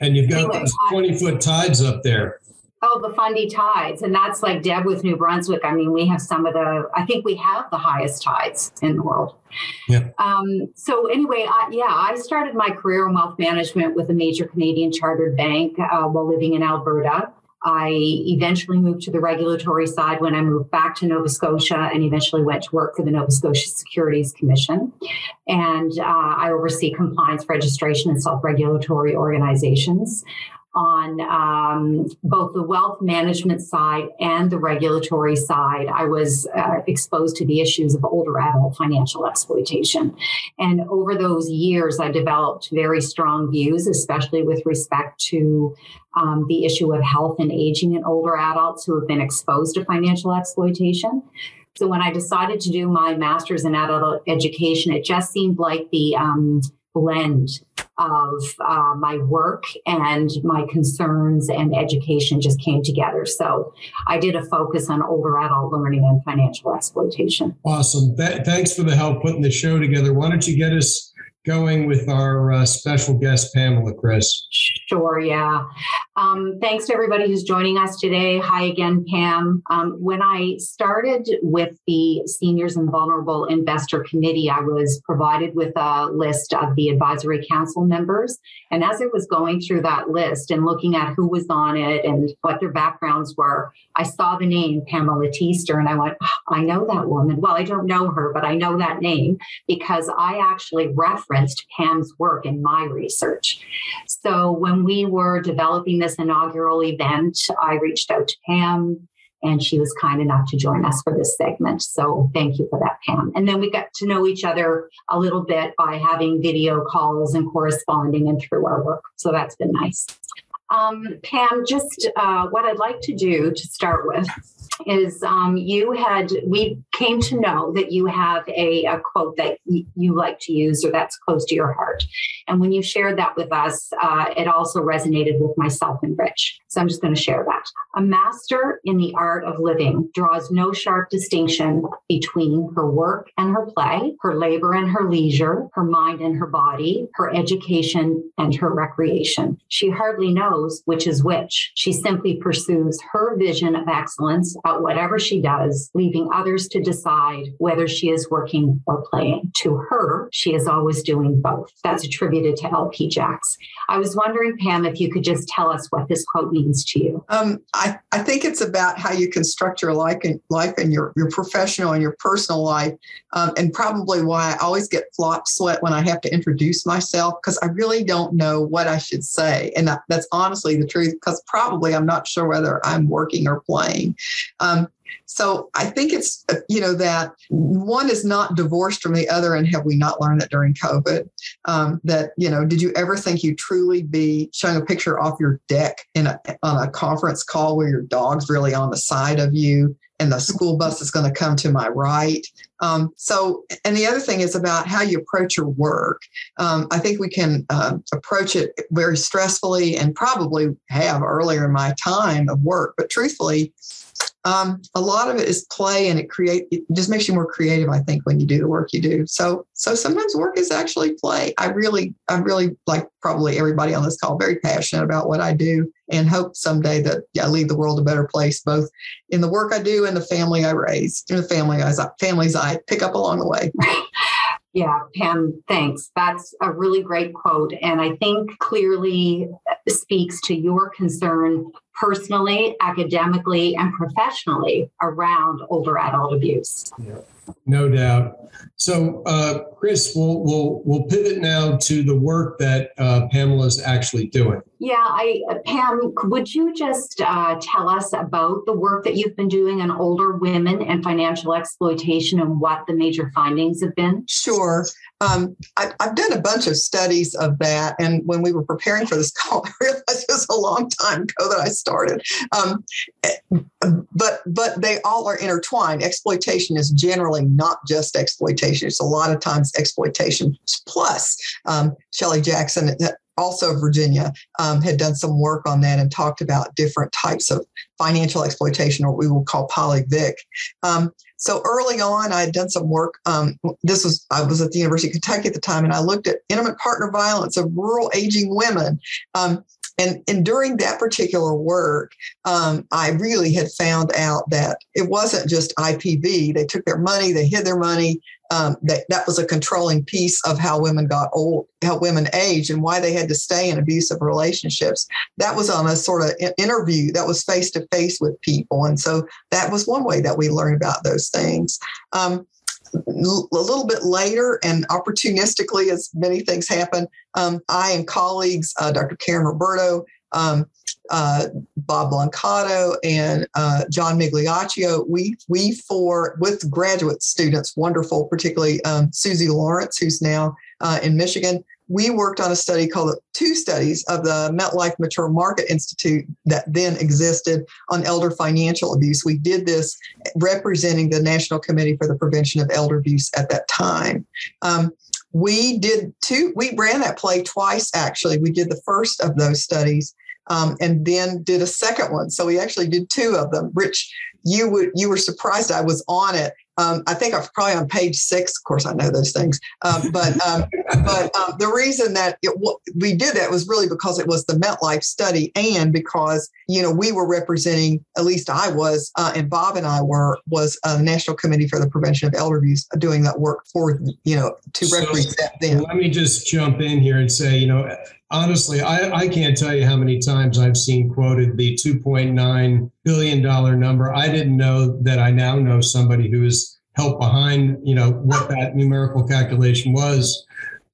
And you've got Anyway, those 20 foot tides up there. Oh, the Fundy tides. And that's like Deb with New Brunswick. I mean, we have some of the, I think we have the highest tides in the world. Yeah. Um, so, anyway, I, yeah, I started my career in wealth management with a major Canadian chartered bank uh, while living in Alberta. I eventually moved to the regulatory side when I moved back to Nova Scotia and eventually went to work for the Nova Scotia Securities Commission. And uh, I oversee compliance, registration, and self regulatory organizations on um, both the wealth management side and the regulatory side, I was uh, exposed to the issues of older adult financial exploitation. And over those years, I developed very strong views, especially with respect to um, the issue of health and aging in older adults who have been exposed to financial exploitation. So when I decided to do my master's in adult education, it just seemed like the um, blend of uh, my work and my concerns and education just came together. So I did a focus on older adult learning and financial exploitation. Awesome. Th- thanks for the help putting the show together. Why don't you get us going with our uh, special guest, Pamela, Chris? Sure, yeah. Um, thanks to everybody who's joining us today. Hi again, Pam. Um, when I started with the Seniors and Vulnerable Investor Committee, I was provided with a list of the advisory council members. And as I was going through that list and looking at who was on it and what their backgrounds were, I saw the name Pamela Teaster and I went, "Ah, I know that woman. Well, I don't know her, but I know that name because I actually referenced Pam's work in my research. So when we were developing this inaugural event, I reached out to Pam and she was kind enough to join us for this segment. So thank you for that, Pam. And then we got to know each other a little bit by having video calls and corresponding and through our work. So that's been nice. Um, Pam, just uh, what I'd like to do to start with is um, you had we came to know that you have a, a quote that y- you like to use or that's close to your heart. And when you shared that with us uh, it also resonated with myself and rich so i'm just going to share that a master in the art of living draws no sharp distinction between her work and her play her labor and her leisure her mind and her body her education and her recreation she hardly knows which is which. She simply pursues her vision of excellence at whatever she does, leaving others to decide whether she is working or playing. To her, she is always doing both. That's attributed to LP Jacks. I was wondering, Pam, if you could just tell us what this quote means to you. Um, I, I think it's about how you construct your life and life and your, your professional and your personal life. Um, and probably why I always get flop sweat when I have to introduce myself because I really don't know what I should say. And that, that's honestly the truth because probably I'm not sure whether I'm working or playing. Um, so I think it's, you know, that one is not divorced from the other. And have we not learned that during COVID? Um, that, you know, did you ever think you'd truly be showing a picture off your deck in a, on a conference call where your dog's really on the side of you and the school bus is going to come to my right? Um, so, and the other thing is about how you approach your work. Um, I think we can uh, approach it very stressfully and probably have earlier in my time of work, but truthfully, um, a lot of it is play and it create it just makes you more creative i think when you do the work you do. So so sometimes work is actually play. I really i really like probably everybody on this call very passionate about what i do and hope someday that i leave the world a better place both in the work i do and the family i raise and the family I, families i pick up along the way Yeah, Pam, thanks. That's a really great quote. And I think clearly speaks to your concern personally, academically, and professionally around older adult abuse. Yeah, no doubt. So, uh, Chris, we'll, we'll, we'll pivot now to the work that uh, Pamela is actually doing. Yeah, I, Pam, would you just uh, tell us about the work that you've been doing on older women and financial exploitation and what the major findings have been? Sure. Um, I, have done a bunch of studies of that. And when we were preparing for this call, I realized it was a long time ago that I started. Um, but, but they all are intertwined. Exploitation is generally not just exploitation, it's a lot of times exploitation plus. Um, Shelley Jackson also Virginia, um, had done some work on that and talked about different types of financial exploitation, or what we will call polyvic. Um, so early on, I had done some work. Um, this was I was at the University of Kentucky at the time, and I looked at intimate partner violence of rural aging women. Um, and, and during that particular work, um, I really had found out that it wasn't just IPV. They took their money, they hid their money, um, that that was a controlling piece of how women got old, how women age, and why they had to stay in abusive relationships. That was on a sort of interview that was face to face with people, and so that was one way that we learned about those things. Um, a little bit later and opportunistically, as many things happen, um, I and colleagues, uh, Dr. Karen Roberto, um, uh, Bob Blancato and uh, John Migliaccio, we we for with graduate students, wonderful, particularly um, Susie Lawrence, who's now uh, in Michigan. We worked on a study called two studies of the MetLife Mature Market Institute that then existed on elder financial abuse. We did this representing the National Committee for the Prevention of Elder Abuse at that time. Um, we did two, we ran that play twice actually. We did the first of those studies um, and then did a second one. So we actually did two of them. Rich, you would you were surprised I was on it. Um, I think I'm probably on page six. Of course, I know those things. Um, but um, but um, the reason that it, we did that was really because it was the MetLife study, and because you know we were representing, at least I was, uh, and Bob and I were, was a National Committee for the Prevention of Elder Abuse doing that work for you know to so, represent them. Let me just jump in here and say, you know, honestly, I, I can't tell you how many times I've seen quoted the $2.9 billion number. I didn't know that I now know somebody who is helped behind, you know, what that numerical calculation was.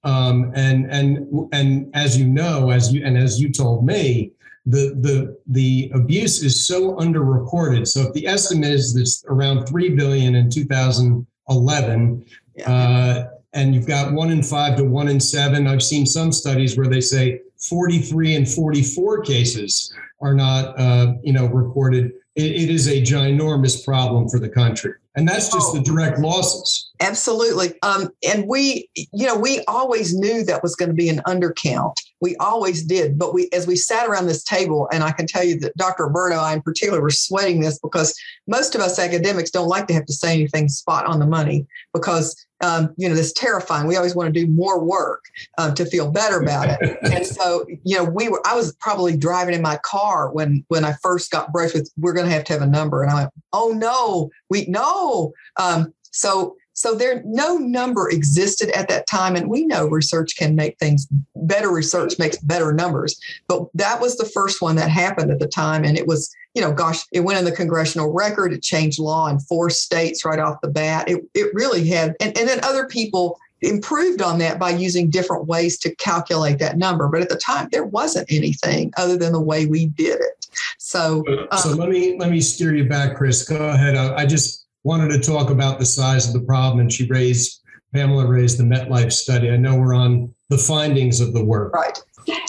Um, and and and as you know, as you and as you told me, the the the abuse is so underreported. So if the estimate is this around three billion in 2011, yeah. uh, and you've got one in five to one in seven. I've seen some studies where they say 43 and 44 cases are not, uh, you know, reported. It, it is a ginormous problem for the country, and that's just the direct losses. Absolutely. Um, and we, you know, we always knew that was going to be an undercount. We always did. But we, as we sat around this table, and I can tell you that Dr. Roberto, I in particular, were sweating this because most of us academics don't like to have to say anything spot on the money because, um, you know, this terrifying. We always want to do more work um, to feel better about it. and so, you know, we were, I was probably driving in my car when, when I first got brushed with, we're going to have to have a number. And I went, oh no, we, no. Um, so so there no number existed at that time. And we know research can make things better research makes better numbers. But that was the first one that happened at the time. And it was, you know, gosh, it went in the congressional record, it changed law in four states right off the bat. It it really had and, and then other people improved on that by using different ways to calculate that number. But at the time, there wasn't anything other than the way we did it. So, um, so let me let me steer you back, Chris. Go ahead. I, I just wanted to talk about the size of the problem, and she raised Pamela raised the MetLife study. I know we're on the findings of the work. Right.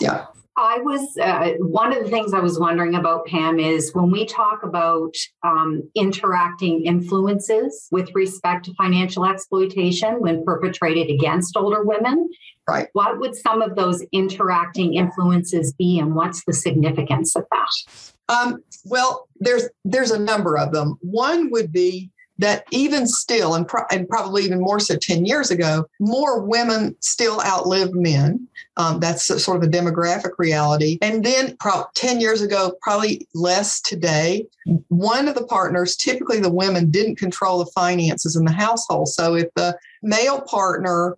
Yeah. I was uh, one of the things I was wondering about Pam is when we talk about um, interacting influences with respect to financial exploitation when perpetrated against older women. Right. What would some of those interacting influences be, and what's the significance of that? Um, well, there's there's a number of them. One would be that even still, and, pro- and, probably even more so 10 years ago, more women still outlive men. Um, that's sort of a demographic reality. And then pro- 10 years ago, probably less today, one of the partners, typically the women, didn't control the finances in the household. So if the male partner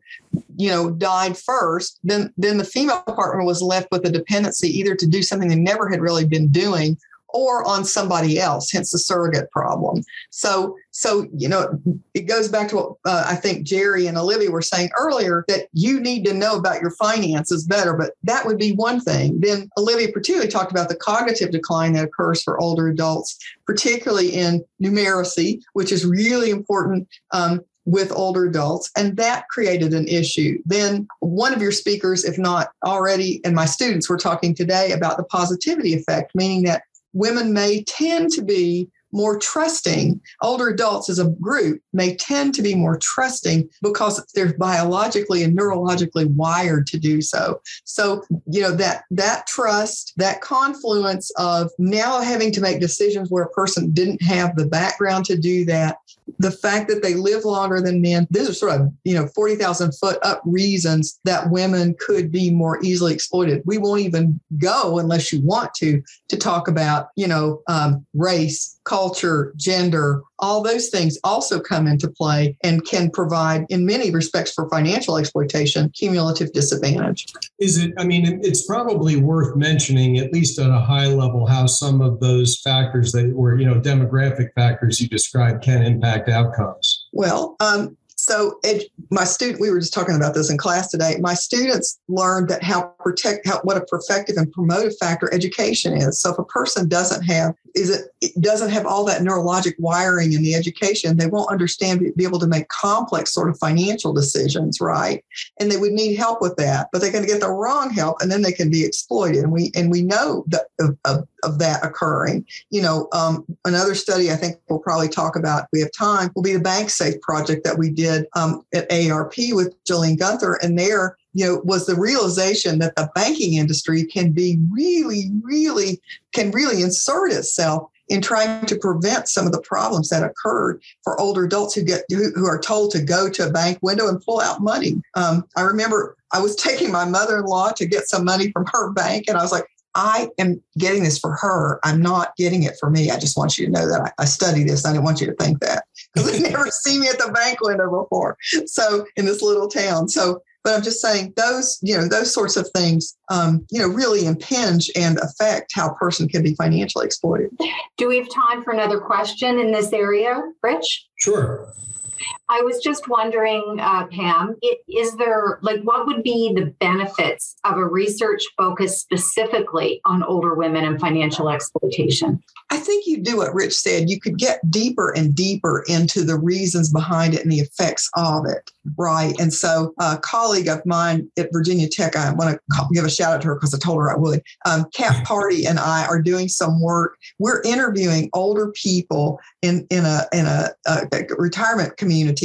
you know died first then then the female partner was left with a dependency either to do something they never had really been doing or on somebody else, hence the surrogate problem. So, so you know, it goes back to what uh, I think Gerri and Olivia were saying earlier that you need to know about your finances better. But that would be one thing. Then Olivia particularly talked about the cognitive decline that occurs for older adults, particularly in numeracy, which is really important. Um, with older adults, and that created an issue. Then, one of your speakers, if not already, and my students were talking today about the positivity effect, meaning that women may tend to be more trusting. Older adults as a group may tend to be more trusting because they're biologically and neurologically wired to do so. So, you know, that that trust, that confluence of now having to make decisions where a person didn't have the background to do that, the fact that they live longer than men, these are sort of, you know, 40,000 foot up reasons that women could be more easily exploited. We won't even go unless you want to, to talk about, you know, um, race, culture, gender, all those things also come into play and can provide, in many respects, for financial exploitation, cumulative disadvantage. Is it, I mean, it's probably worth mentioning, at least at a high level, how some of those factors that were, you know, demographic factors you described can impact outcomes. Well, um, so my student, we were just talking about this in class today. My students learned that how protect, how, what a perfective and promotive factor education is. So if a person doesn't have, is it, it doesn't have all that neurologic wiring in the education, they won't understand, be able to make complex sort of financial decisions, right? And they would need help with that, but they're going to get the wrong help, and then they can be exploited. And we and we know that of, of, of that occurring. You know, um, another study I think we'll probably talk about we have time will be the Bank Safe project that we did um, at ARP with Jilenne Gunther, and there you know, was the realization that the banking industry can be really, really, can really insert itself in trying to prevent some of the problems that occurred for older adults who get who, who are told to go to a bank window and pull out money. Um, I remember I was taking my mother-in-law to get some money from her bank, and I was like, I am getting this for her. I'm not getting it for me. I just want you to know that I, I study this. I didn't want you to think that because they never see me at the bank window before. So in this little town. So but I'm just saying those, you know, those sorts of things, um, you know, really impinge and affect how a person can be financially exploited. Do we have time for another question in this area, Rich? Sure. I was just wondering, uh, Pam, it, is there like what would be the benefits of a research focus specifically on older women and financial exploitation? I think you do what Rich said. You could get deeper and deeper into the reasons behind it and the effects of it, right? And so, a colleague of mine at Virginia Tech, I want to give a shout out to her because I told her I would. Um, Kat Party and I are doing some work. We're interviewing older people in in a in a, a retirement community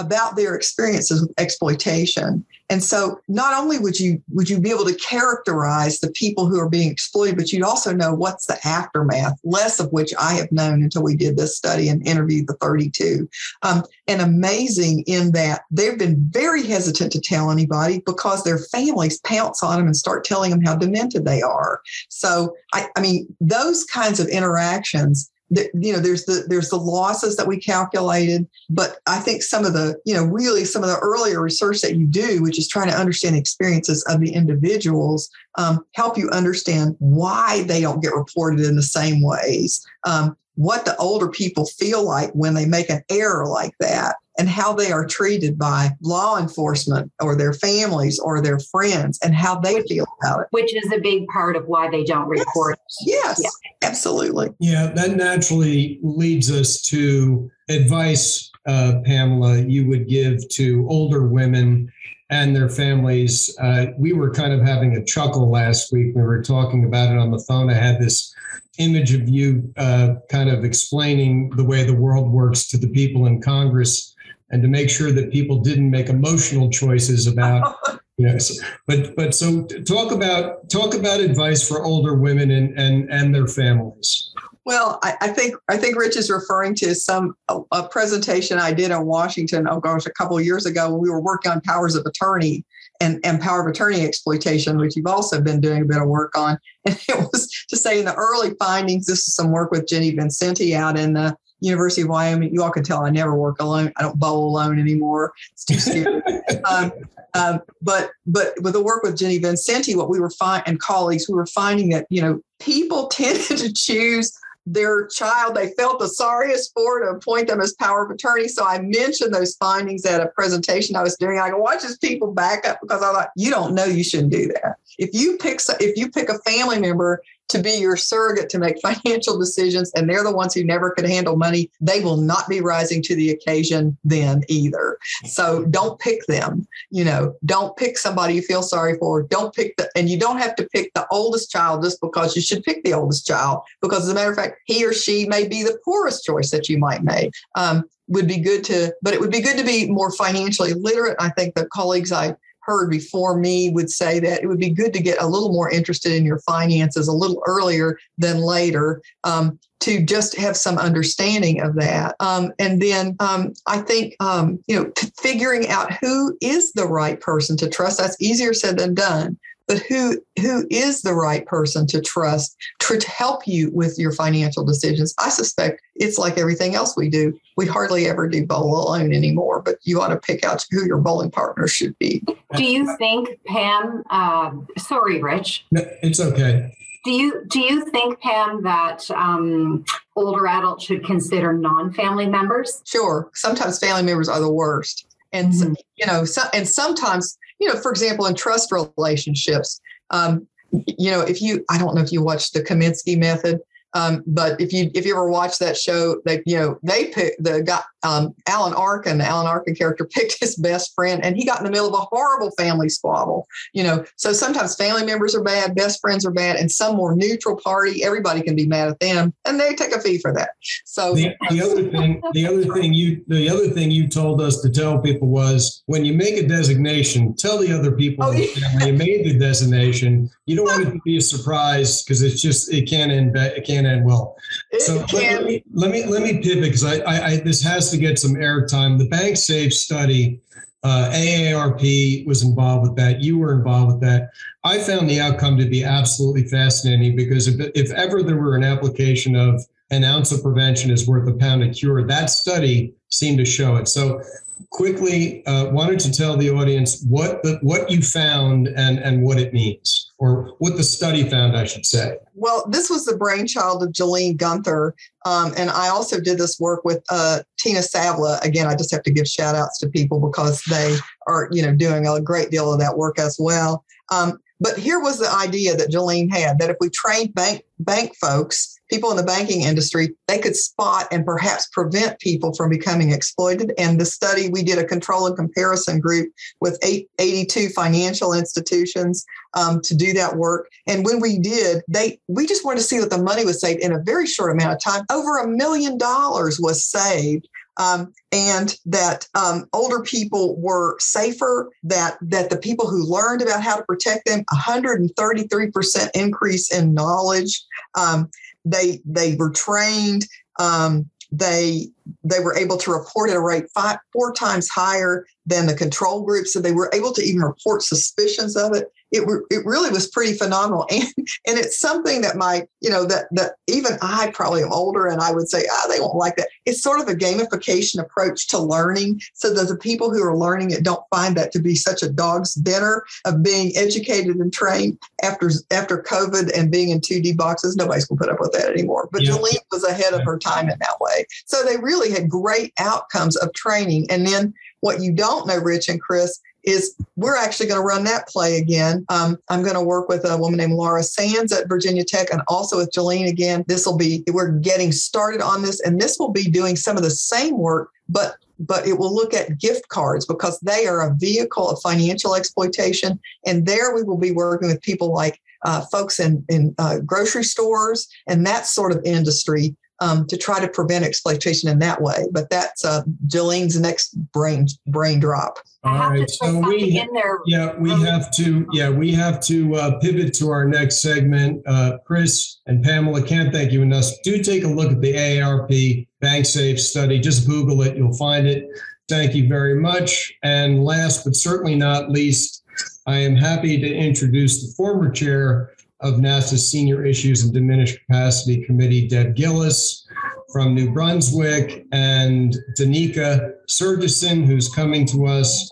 about their experiences with exploitation. And so not only would you would you be able to characterize the people who are being exploited, but you'd also know what's the aftermath, less of which I have known until we did this study and interviewed the 32. Um, and amazing in that they've been very hesitant to tell anybody because their families pounce on them and start telling them how demented they are. So I, I mean, those kinds of interactions you know there's the there's the losses that we calculated but i think some of the you know really some of the earlier research that you do which is trying to understand experiences of the individuals um, help you understand why they don't get reported in the same ways um, what the older people feel like when they make an error like that and how they are treated by law enforcement or their families or their friends and how they which, feel about it. Which is a big part of why they don't report. Yes, yes yeah. absolutely. Yeah, that naturally leads us to advice, uh, Pamela, you would give to older women and their families. Uh, we were kind of having a chuckle last week. We were talking about it on the phone. I had this image of you uh, kind of explaining the way the world works to the people in Congress and to make sure that people didn't make emotional choices about you know so, but but so talk about talk about advice for older women and and and their families well I, I think i think rich is referring to some a, a, presentation i did in washington oh gosh a couple of years ago when we were working on powers of attorney and, and power of attorney exploitation, which you've also been doing a bit of work on. And it was to say in the early findings, this is some work with Jenny Vincenti out in the University of Wyoming. You all can tell I never work alone. I don't bowl alone anymore. It's too scary. um, um, but but with the work with Jenny Vincenti, what we were finding and colleagues, we were finding that you know people tended to choose their child they felt the sorriest for to appoint them as power of attorney. So I mentioned those findings at a presentation I was doing. I go, watch as people back up because I thought you don't know you shouldn't do that. If you pick if you pick a family member to be your surrogate to make financial decisions and they're the ones who never could handle money, they will not be rising to the occasion then either. So don't pick them. You know, don't pick somebody you feel sorry for. Don't pick the, and you don't have to pick the oldest child just because you should pick the oldest child, because as a matter of fact, he or she may be the poorest choice that you might make. Um, would be good to, but it would be good to be more financially literate. I think the colleagues I heard before me would say that it would be good to get a little more interested in your finances a little earlier than later um, to just have some understanding of that. Um, and then um, I think, um, you know, figuring out who is the right person to trust, that's easier said than done but who who is the right person to trust to help you with your financial decisions? I suspect it's like everything else we do. We hardly ever do bowl alone anymore but you ought to pick out who your bowling partner should be. Do you think pam uh, sorry rich. No, it's okay. Do you do you think pam that um, older adults should consider non-family members? Sure. Sometimes family members are the worst. And mm-hmm. you know so, and sometimes you know, for example, in trust relationships, um, you know, if you, I don't know if you watch the Kominsky method, um, but if you if you ever watch that show, that you know they picked the guy um, Alan Arkin, the Alan Arkin character picked his best friend, and he got in the middle of a horrible family squabble. You know, so sometimes family members are bad, best friends are bad, and some more neutral party, everybody can be mad at them, and they take a fee for that. So the, the other thing, the other thing you the other thing you told us to tell people was when you make a designation, tell the other people oh, yeah. you made the designation. You don't want it to be a surprise because it's just it can't end it can't end well. So let, me let me let me pivot because I, I, I this has to get some airtime. The Bank Safe study, uh, AARP was involved with that. You were involved with that. I found the outcome to be absolutely fascinating because if, if ever there were an application of an ounce of prevention is worth a pound of cure, that study seemed to show it. So quickly, uh, wanted to tell the audience what the, what you found and and what it means, or what the study found, I should say. Well, this was the brainchild of Jilenne Gunther, um, and I also did this work with uh, Tina Savla. Again, I just have to give shout outs to people because they are you know doing a great deal of that work as well. Um, but here was the idea that Jilenne had that if we trained bank bank folks people in the banking industry, they could spot and perhaps prevent people from becoming exploited. And the study, we did a control and comparison group with eight, 82 financial institutions um, to do that work. And when we did, they we just wanted to see that the money was saved in a very short amount of time. Over a million dollars was saved um, and that um, older people were safer. That that the people who learned about how to protect them, 133 percent increase in knowledge. Um, they they were trained. Um, they they were able to report at a rate five, four times higher than the control group. So they were able to even report suspicions of it it, it really was pretty phenomenal. And, and it's something that my, you know, that, that even I probably am older and I would say, ah, oh, they won't like that. It's sort of a gamification approach to learning so that the people who are learning it don't find that to be such a dog's dinner of being educated and trained after, after COVID and being in 2D boxes. Nobody's going to put up with that anymore. But yeah. Jilenne was ahead of her time in that way. So they really had great outcomes of training. And then what you don't know, Rich and Chris, is we're actually going to run that play again. Um, I'm going to work with a woman named Laura Sands at Virginia Tech and also with Jilenne again. This will be, we're getting started on this, and this will be doing some of the same work, but but it will look at gift cards because they are a vehicle of financial exploitation. And there we will be working with people like uh, folks in, in uh, grocery stores and that sort of industry um, to try to prevent exploitation in that way. But that's uh, Jilenne's next brain brain drop. All right, so we yeah we have to yeah we have to uh, pivot to our next segment. Uh, Chris and Pamela can't thank you enough. Do take a look at the AARP BankSafe study. Just Google it, you'll find it. Thank you very much. And last but certainly not least, I am happy to introduce the former chair of NASAA's Senior Issues and Diminished Capacity Committee, Deb Gillis from New Brunswick, and Danica Sergison, who's coming to us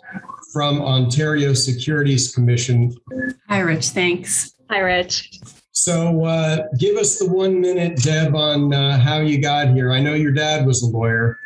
from Ontario Securities Commission. Hi, Rich. Thanks. Hi, Rich. So, uh, give us the one minute, Deb, on uh, how you got here. I know your dad was a lawyer.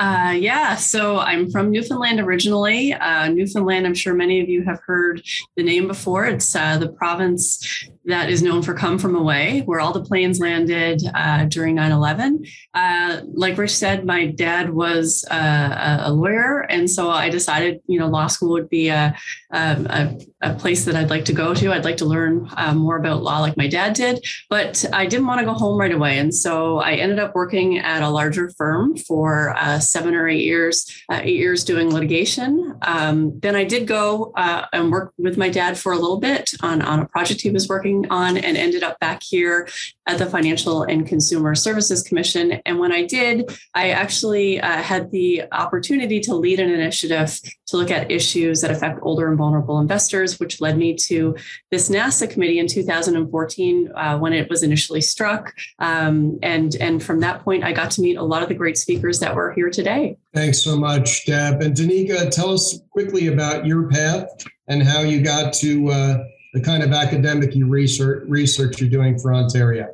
Uh, yeah, so I'm from Newfoundland originally. Uh, Newfoundland, I'm sure many of you have heard the name before. It's uh, the province that is known for Come From Away, where all the planes landed uh, during 9 11. Uh, like Rich said, my dad was uh, a lawyer. And so I decided, you know, law school would be a, a, a place that I'd like to go to. I'd like to learn uh, more about law like my dad did, but I didn't want to go home right away. And so I ended up working at a larger firm for uh, seven or eight years, uh, eight years doing litigation. Um, then I did go and work with my dad for a little bit on, on a project he was working working on and ended up back here at the Financial and Consumer Services Commission. And when I did, I actually uh, had the opportunity to lead an initiative to look at issues that affect older and vulnerable investors, which led me to this NASAA committee in 2014 uh, when it was initially struck. Um, and, and from that point, I got to meet a lot of the great speakers that were here today. Thanks so much, Deb. And Danica, tell us quickly about your path and how you got to uh, the kind of academic research research you're doing for Ontario.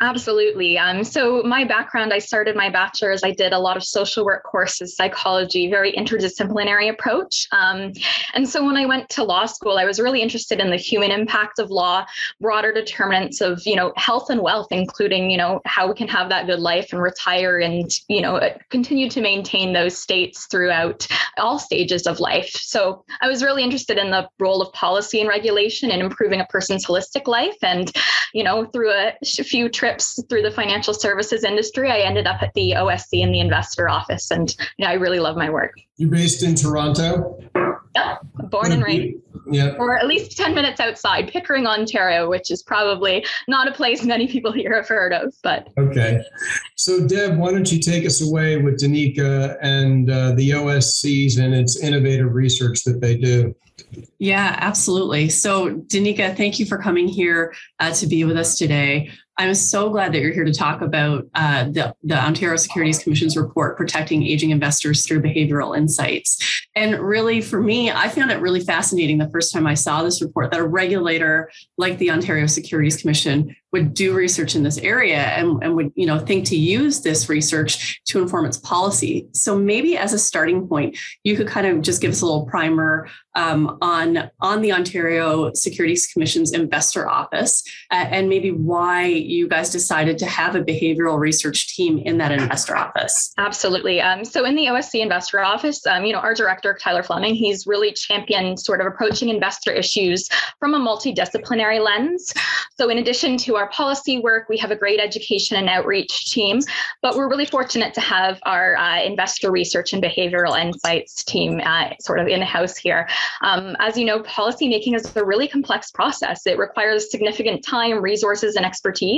Absolutely. Um, so my background, I started my bachelor's. I did a lot of social work courses, psychology, very interdisciplinary approach. Um, and so when I went to law school, I was really interested in the human impact of law, broader determinants of you know health and wealth, including you know how we can have that good life and retire and you know continue to maintain those states throughout all stages of life. So I was really interested in the role of policy and regulation improving a person's holistic life. And, you know, through a few trips through the financial services industry, I ended up at the OSC in the investor office. And you know, I really love my work. You're based in Toronto? Yeah, born and raised. Yeah. Or at least 10 minutes outside, Pickering, Ontario, which is probably not a place many people here have heard of. But okay. So, Deb, why don't you take us away with Danica and uh, the OSCs and its innovative research that they do? Yeah, absolutely. So, Danica, thank you for coming here uh, to be with us today. I'm so glad that you're here to talk about uh, the, the Ontario Securities Commission's report, Protecting Aging Investors Through Behavioral Insights. And really, for me, I found it really fascinating the first time I saw this report that a regulator like the Ontario Securities Commission would do research in this area and, and would you know think to use this research to inform its policy so maybe as a starting point you could kind of just give us a little primer um, on on the ontario securities commission's investor office uh, and maybe why you guys decided to have a behavioral research team in that investor office absolutely um, so in the osc investor office um, you know our director tyler fleming he's really championed sort of approaching investor issues from a multidisciplinary lens so in addition to our policy work. We have a great education and outreach team, but we're really fortunate to have our uh, investor research and behavioral insights team uh, sort of in house here. Um, as you know, policymaking is a really complex process. It requires significant time, resources, and expertise.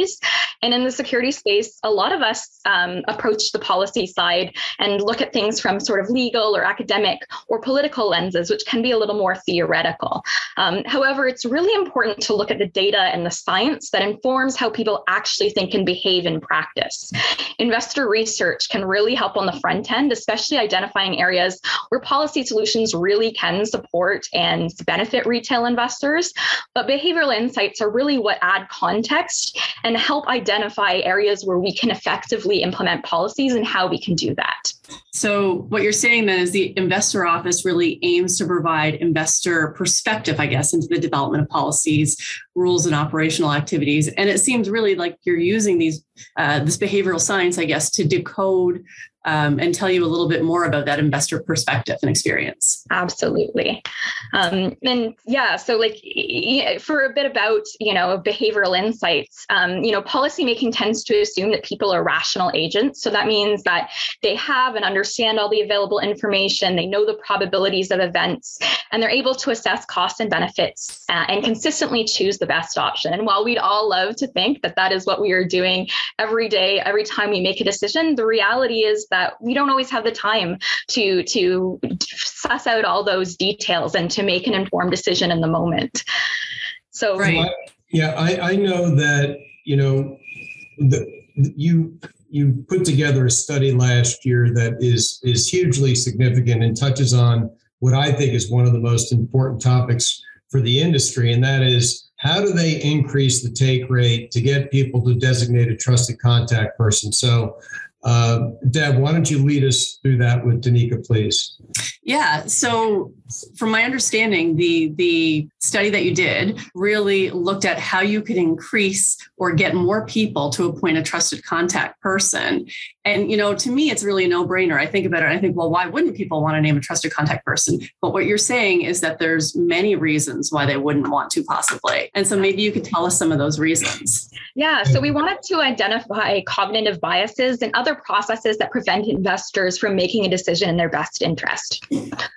And in the security space, a lot of us um, approach the policy side and look at things from sort of legal or academic or political lenses, which can be a little more theoretical. Um, however, it's really important to look at the data and the science that informs how people actually think and behave in practice. Investor research can really help on the front end, especially identifying areas where policy solutions really can support and benefit retail investors. But behavioral insights are really what add context and help identify areas where we can effectively implement policies and how we can do that. So, what you're saying then is the investor office really aims to provide investor perspective, I guess, into the development of policies, rules, and operational activities. And it seems really like you're using these uh, this behavioral science, I guess, to decode um, and tell you a little bit more about that investor perspective and experience. Absolutely. Um, and yeah, so like for a bit about, you know, behavioral insights, um, you know, policymaking tends to assume that people are rational agents. So that means that they have and understand all the available information, they know the probabilities of events, and they're able to assess costs and benefits uh, and consistently choose the best option. And while we'd all love to think that that is what we are doing every day, every time we make a decision, the reality is that we don't always have the time to to suss out all those details and to make an informed decision in the moment. So right. yeah, I, I know that you know the you you put together a study last year that is is hugely significant and touches on what I think is one of the most important topics for the industry, and that is how do they increase the take rate to get people to designate a trusted contact person? So uh, Deb, why don't you lead us through that with Danica, please? Yeah. So, from my understanding, the the study that you did really looked at how you could increase or get more people to appoint a trusted contact person. And you know, to me, it's really a no brainer. I think about it. I think, well, why wouldn't people want to name a trusted contact person? But what you're saying is that there's many reasons why they wouldn't want to, possibly. And so maybe you could tell us some of those reasons. Yeah. So we wanted to identify cognitive biases and other other processes that prevent investors from making a decision in their best interest.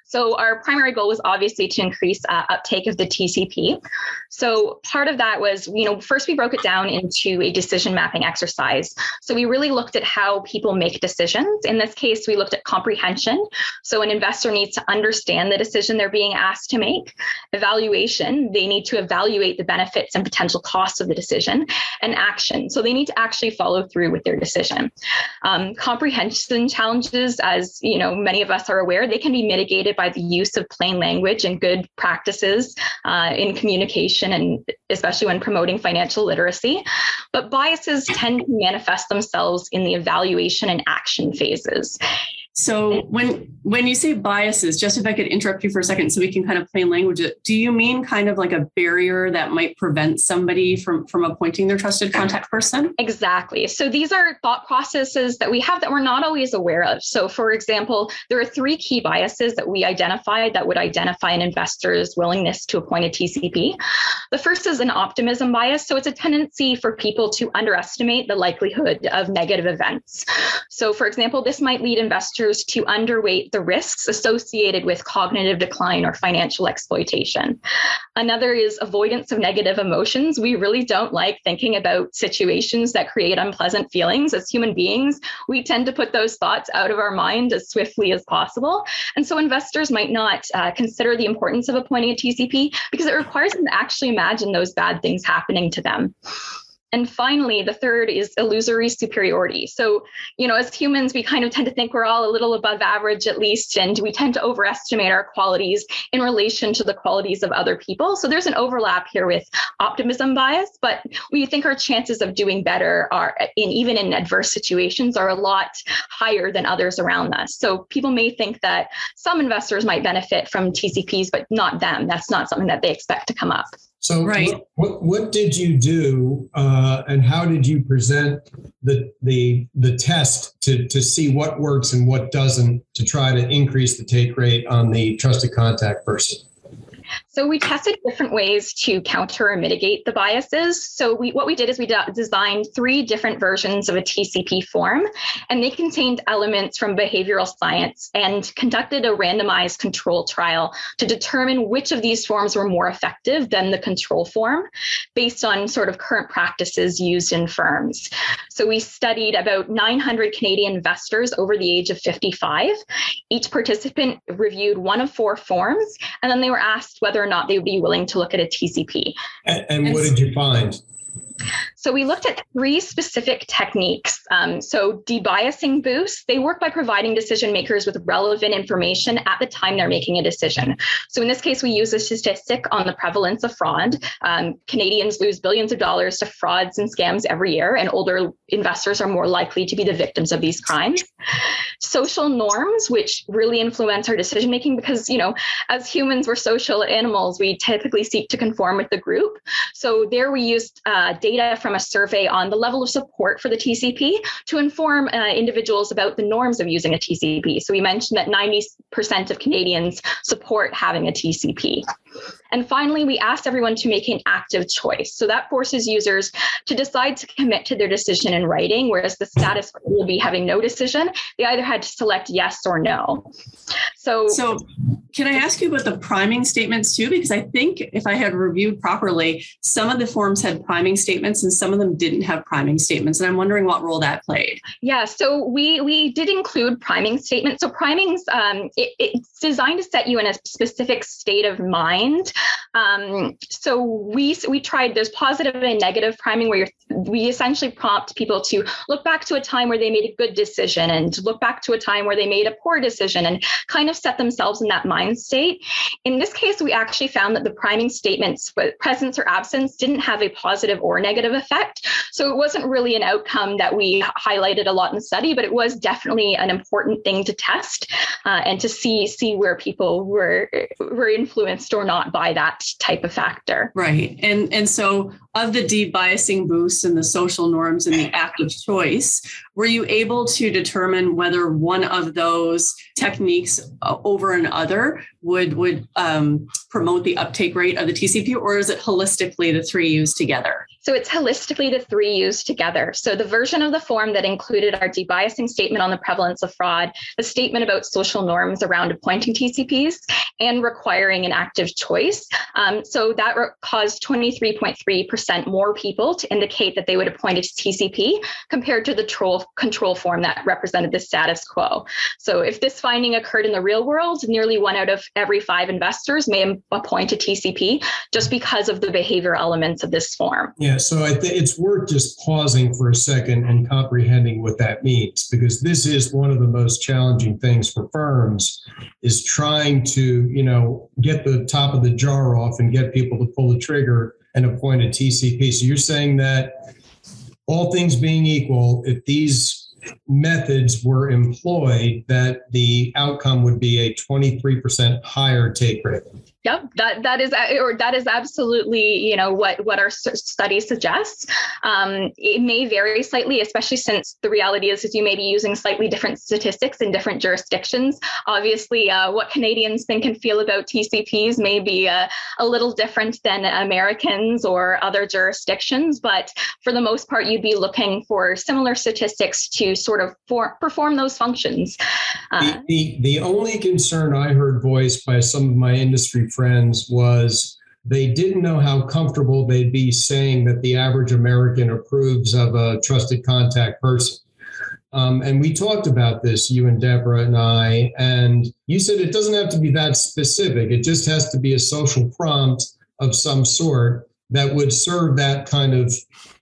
So our primary goal was obviously to increase uh, uptake of the TCP. So part of that was, you know, first we broke it down into a decision mapping exercise. So we really looked at how people make decisions. In this case, we looked at comprehension. So an investor needs to understand the decision they're being asked to make. Evaluation, they need to evaluate the benefits and potential costs of the decision. And action, so they need to actually follow through with their decision. Um, comprehension challenges, as you know, many of us are aware, they can be mitigated by the use of plain language and good practices uh, in communication, and especially when promoting financial literacy. But biases tend to manifest themselves in the evaluation and action phases. So when when you say biases, just if I could interrupt you for a second so we can kind of plain language it, do you mean kind of like a barrier that might prevent somebody from from appointing their trusted contact person? Exactly. So these are thought processes that we have that we're not always aware of. So for example, there are three key biases that we identified that would identify an investor's willingness to appoint a TCP. The first is an optimism bias. So it's a tendency for people to underestimate the likelihood of negative events. So for example, this might lead investors to underweight the risks associated with cognitive decline or financial exploitation. Another is avoidance of negative emotions. We really don't like thinking about situations that create unpleasant feelings. As human beings, we tend to put those thoughts out of our mind as swiftly as possible. And so investors might not uh, consider the importance of appointing a TCP because it requires them to actually imagine those bad things happening to them. And finally, the third is illusory superiority. So, you know, as humans, we kind of tend to think we're all a little above average at least, and we tend to overestimate our qualities in relation to the qualities of other people. So there's an overlap here with optimism bias, but we think our chances of doing better are in even in adverse situations are a lot higher than others around us. So people may think that some investors might benefit from TCPs, but not them. That's not something that they expect to come up. So, right. what, what, what did you do, uh, and how did you present the the the test to to see what works and what doesn't to try to increase the take rate on the trusted contact person? So we tested different ways to counter or mitigate the biases. So we, what we did is we de- designed three different versions of a TCP form, and they contained elements from behavioral science and conducted a randomized control trial to determine which of these forms were more effective than the control form based on sort of current practices used in firms. So we studied about 900 Canadian investors over the age of 55. Each participant reviewed one of four forms, and then they were asked whether or not they would be willing to look at a TCP. And, and what did you find? So we looked at three specific techniques. Um, so debiasing boosts, they work by providing decision makers with relevant information at the time they're making a decision. So in this case, we use a statistic on the prevalence of fraud. Um, Canadians lose billions of dollars to frauds and scams every year, and older investors are more likely to be the victims of these crimes. Social norms, which really influence our decision making, because you know, as humans, we're social animals. We typically seek to conform with the group. So there, we used uh, data from a survey on the level of support for the TCP to inform uh, individuals about the norms of using a TCP. So we mentioned that 90% of Canadians support having a TCP. And finally, we asked everyone to make an active choice. So that forces users to decide to commit to their decision in writing, whereas the status quo will be having no decision. They either had to select yes or no. So, so can I ask you about the priming statements too? Because I think if I had reviewed properly, some of the forms had priming statements and some of them didn't have priming statements. And I'm wondering what role that played. Yeah, so we we did include priming statements. So primings, um, it, it's designed to set you in a specific state of mind. Um, so we we tried there's positive and negative priming where we essentially prompt people to look back to a time where they made a good decision and look back to a time where they made a poor decision and kind of set themselves in that mind state. In this case, we actually found that the priming statements, presence or absence, didn't have a positive or negative effect. So it wasn't really an outcome that we highlighted a lot in the study, but it was definitely an important thing to test uh, and to see see where people were were influenced or not by that type of factor. Right. And and so of the debiasing boosts and the social norms and the active choice, were you able to determine whether one of those techniques uh, over another would would um, promote the uptake rate of the TCP, or is it holistically the three used together? So it's holistically the three used together. So the version of the form that included our debiasing statement on the prevalence of fraud, the statement about social norms around appointing TCPs, and requiring an active choice. Um, so that re- caused 23.3% more people to indicate that they would appoint a TCP compared to the troll control form that represented the status quo. So if this finding occurred in the real world, nearly one out of every five investors may appoint a TCP just because of the behavior elements of this form. Yeah. Yeah, so think it's worth just pausing for a second and comprehending what that means because this is one of the most challenging things for firms is trying to, you know, get the top of the jar off and get people to pull the trigger and appoint a TCP. So you're saying that all things being equal, if these methods were employed, that the outcome would be a 23% higher take rate. Yep, that that is or that is absolutely you know what what our study suggests. Um, it may vary slightly, especially since the reality is is you may be using slightly different statistics in different jurisdictions. Obviously, uh, what Canadians think and feel about TCPs may be uh, a little different than Americans or other jurisdictions, but for the most part, you'd be looking for similar statistics to sort of for, perform those functions. Uh, the, the the only concern I heard voiced by some of my industry friends was they didn't know how comfortable they'd be saying that the average American approves of a trusted contact person. Um, and we talked about this, you and Deborah and I, and you said it doesn't have to be that specific. It just has to be a social prompt of some sort that would serve that kind of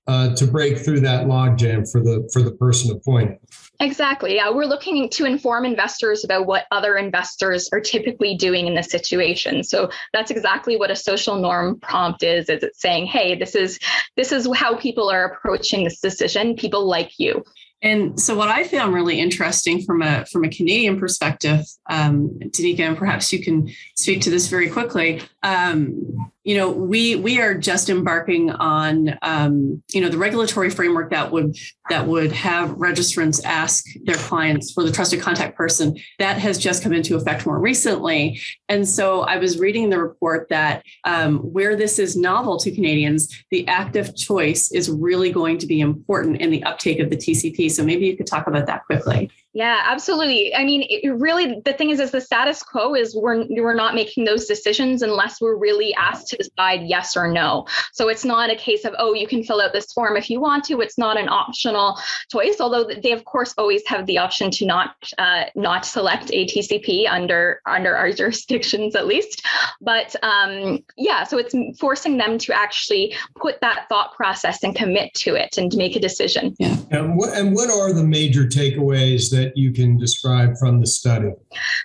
uh, to break through that logjam for the for the person appointed. Exactly. Yeah, we're looking to inform investors about what other investors are typically doing in this situation. So that's exactly what a social norm prompt is. Is it saying, "Hey, this is this is how people are approaching this decision. People like you." And so, what I found really interesting from a from a Canadian perspective, um, Danica, and perhaps you can speak to this very quickly. Um, you know we we are just embarking on um, you know the regulatory framework that would that would have registrants ask their clients for the trusted contact person. That has just come into effect more recently. And so i was reading the report that um, where this is novel to canadians the active choice is really going to be important in the uptake of the tcp so maybe you could talk about that quickly yeah, absolutely. I mean, it really, the thing is, is the status quo is we're we're not making those decisions unless we're really asked to decide yes or no. So it's not a case of oh, you can fill out this form if you want to. It's not an optional choice, although they of course always have the option to not uh, not select ATCP under under our jurisdictions at least. But um, yeah, so it's forcing them to actually put that thought process and commit to it and make a decision. Yeah. And what and what are the major takeaways that that you can describe from the study?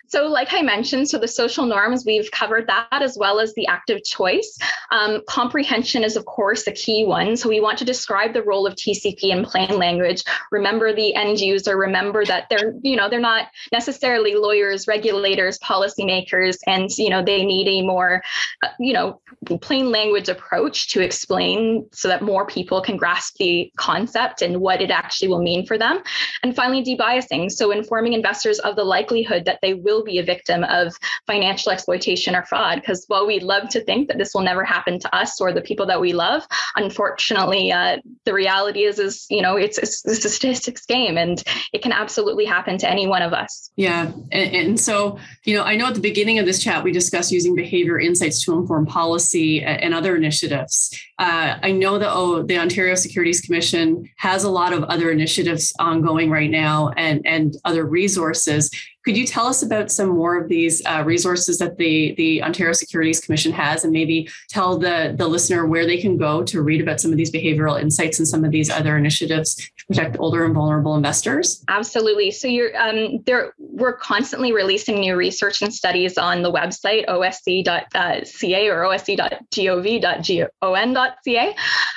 So, like I mentioned, so the social norms, we've covered that as well as the active choice. Um, comprehension is, of course, a key one. So, we want to describe the role of TCP in plain language. Remember the end user, remember that they're, you know, they're not necessarily lawyers, regulators, policymakers, and, you know, they need a more, uh, you know, plain language approach to explain so that more people can grasp the concept and what it actually will mean for them. And finally, debiasing. So, informing investors of the likelihood that they will be a victim of financial exploitation or fraud. Because while we'd love to think that this will never happen to us or the people that we love, unfortunately, uh, the reality is, is you know, it's, it's, it's, a statistics game, and it can absolutely happen to any one of us. Yeah, and, and so you know, I know at the beginning of this chat we discussed using behavior insights to inform policy and other initiatives. Uh, I know that oh, the Ontario Securities Commission has a lot of other initiatives ongoing right now, and and other resources. Could you tell us about some more of these uh, resources that the, the Ontario Securities Commission has and maybe tell the, the listener where they can go to read about some of these behavioral insights and some of these other initiatives to protect older and vulnerable investors? Absolutely. So you're um, there we're constantly releasing new research and studies on the website osc.ca or osc.gov.on.ca.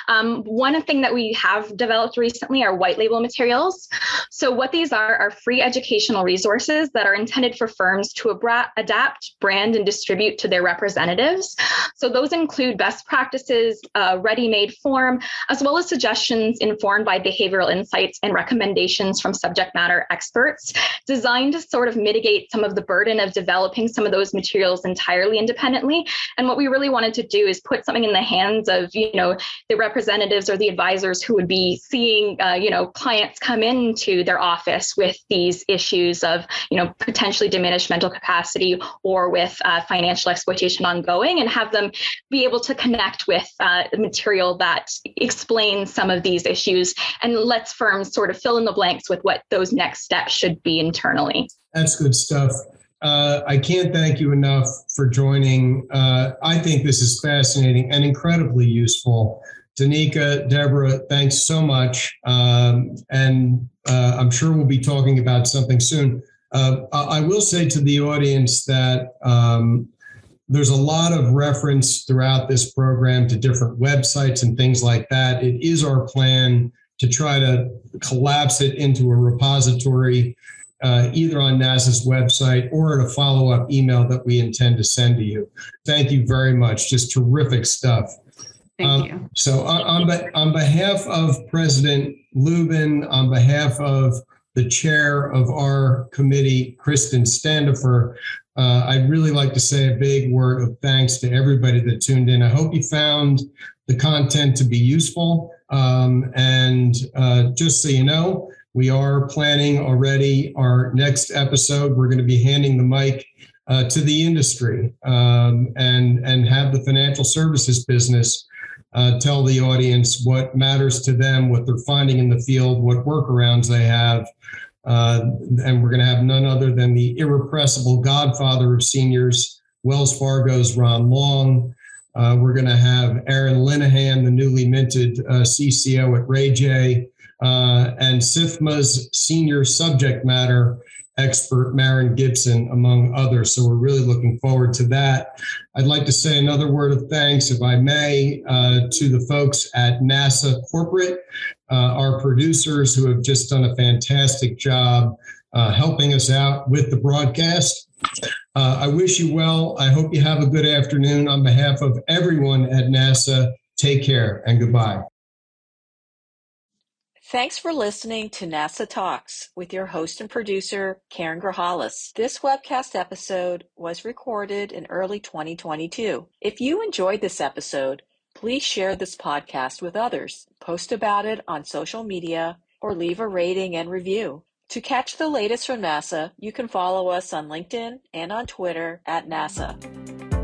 Um, one thing that we have developed recently are white label materials. So what these are are free educational resources that are intended for firms to abra- adapt, brand, and distribute to their representatives. So those include best practices, uh, ready-made form, as well as suggestions informed by behavioral insights and recommendations from subject matter experts, designed to sort of mitigate some of the burden of developing some of those materials entirely independently. And what we really wanted to do is put something in the hands of, you know, the representatives or the advisors who would be seeing, uh, you know, clients come into their office with these issues of, you know, potentially diminished mental capacity or with uh, financial exploitation ongoing and have them be able to connect with uh, material that explains some of these issues and lets firms sort of fill in the blanks with what those next steps should be internally. That's good stuff. Uh, I can't thank you enough for joining. Uh, I think this is fascinating and incredibly useful. Danica, Deborah, thanks so much. Um, and uh, I'm sure we'll be talking about something soon. Uh, I will say to the audience that um, there's a lot of reference throughout this program to different websites and things like that. It is our plan to try to collapse it into a repository, uh, either on NASAA's website or in a follow up email that we intend to send to you. Thank you very much. Just terrific stuff. Thank um, you. So, on, on, on behalf of President Lubin, on behalf of the chair of our committee, Kristen Standifer. Uh, I'd really like to say a big word of thanks to everybody that tuned in. I hope you found the content to be useful. Um, and uh, just so you know, we are planning already our next episode. We're going to be handing the mic uh, to the industry um, and and have the financial services business uh, tell the audience what matters to them, what they're finding in the field, what workarounds they have. Uh, and we're going to have none other than the irrepressible godfather of seniors, Wells Fargo's Ron Long. Uh, we're going to have Aaron Linehan, the newly minted uh, CCO at Ray J, uh, and SIFMA's senior subject matter expert Marin Gibson, among others. So we're really looking forward to that. I'd like to say another word of thanks, if I may, uh, to the folks at NASAA Corporate, uh, our producers who have just done a fantastic job uh, helping us out with the broadcast. Uh, I wish you well. I hope you have a good afternoon. On behalf of everyone at NASAA, take care and goodbye. Thanks for listening to NASAA Talks with your host and producer, Karen Grahalis. This webcast episode was recorded in early 2022. If you enjoyed this episode, please share this podcast with others, post about it on social media, or leave a rating and review. To catch the latest from NASAA, you can follow us on LinkedIn and on Twitter at NASAA.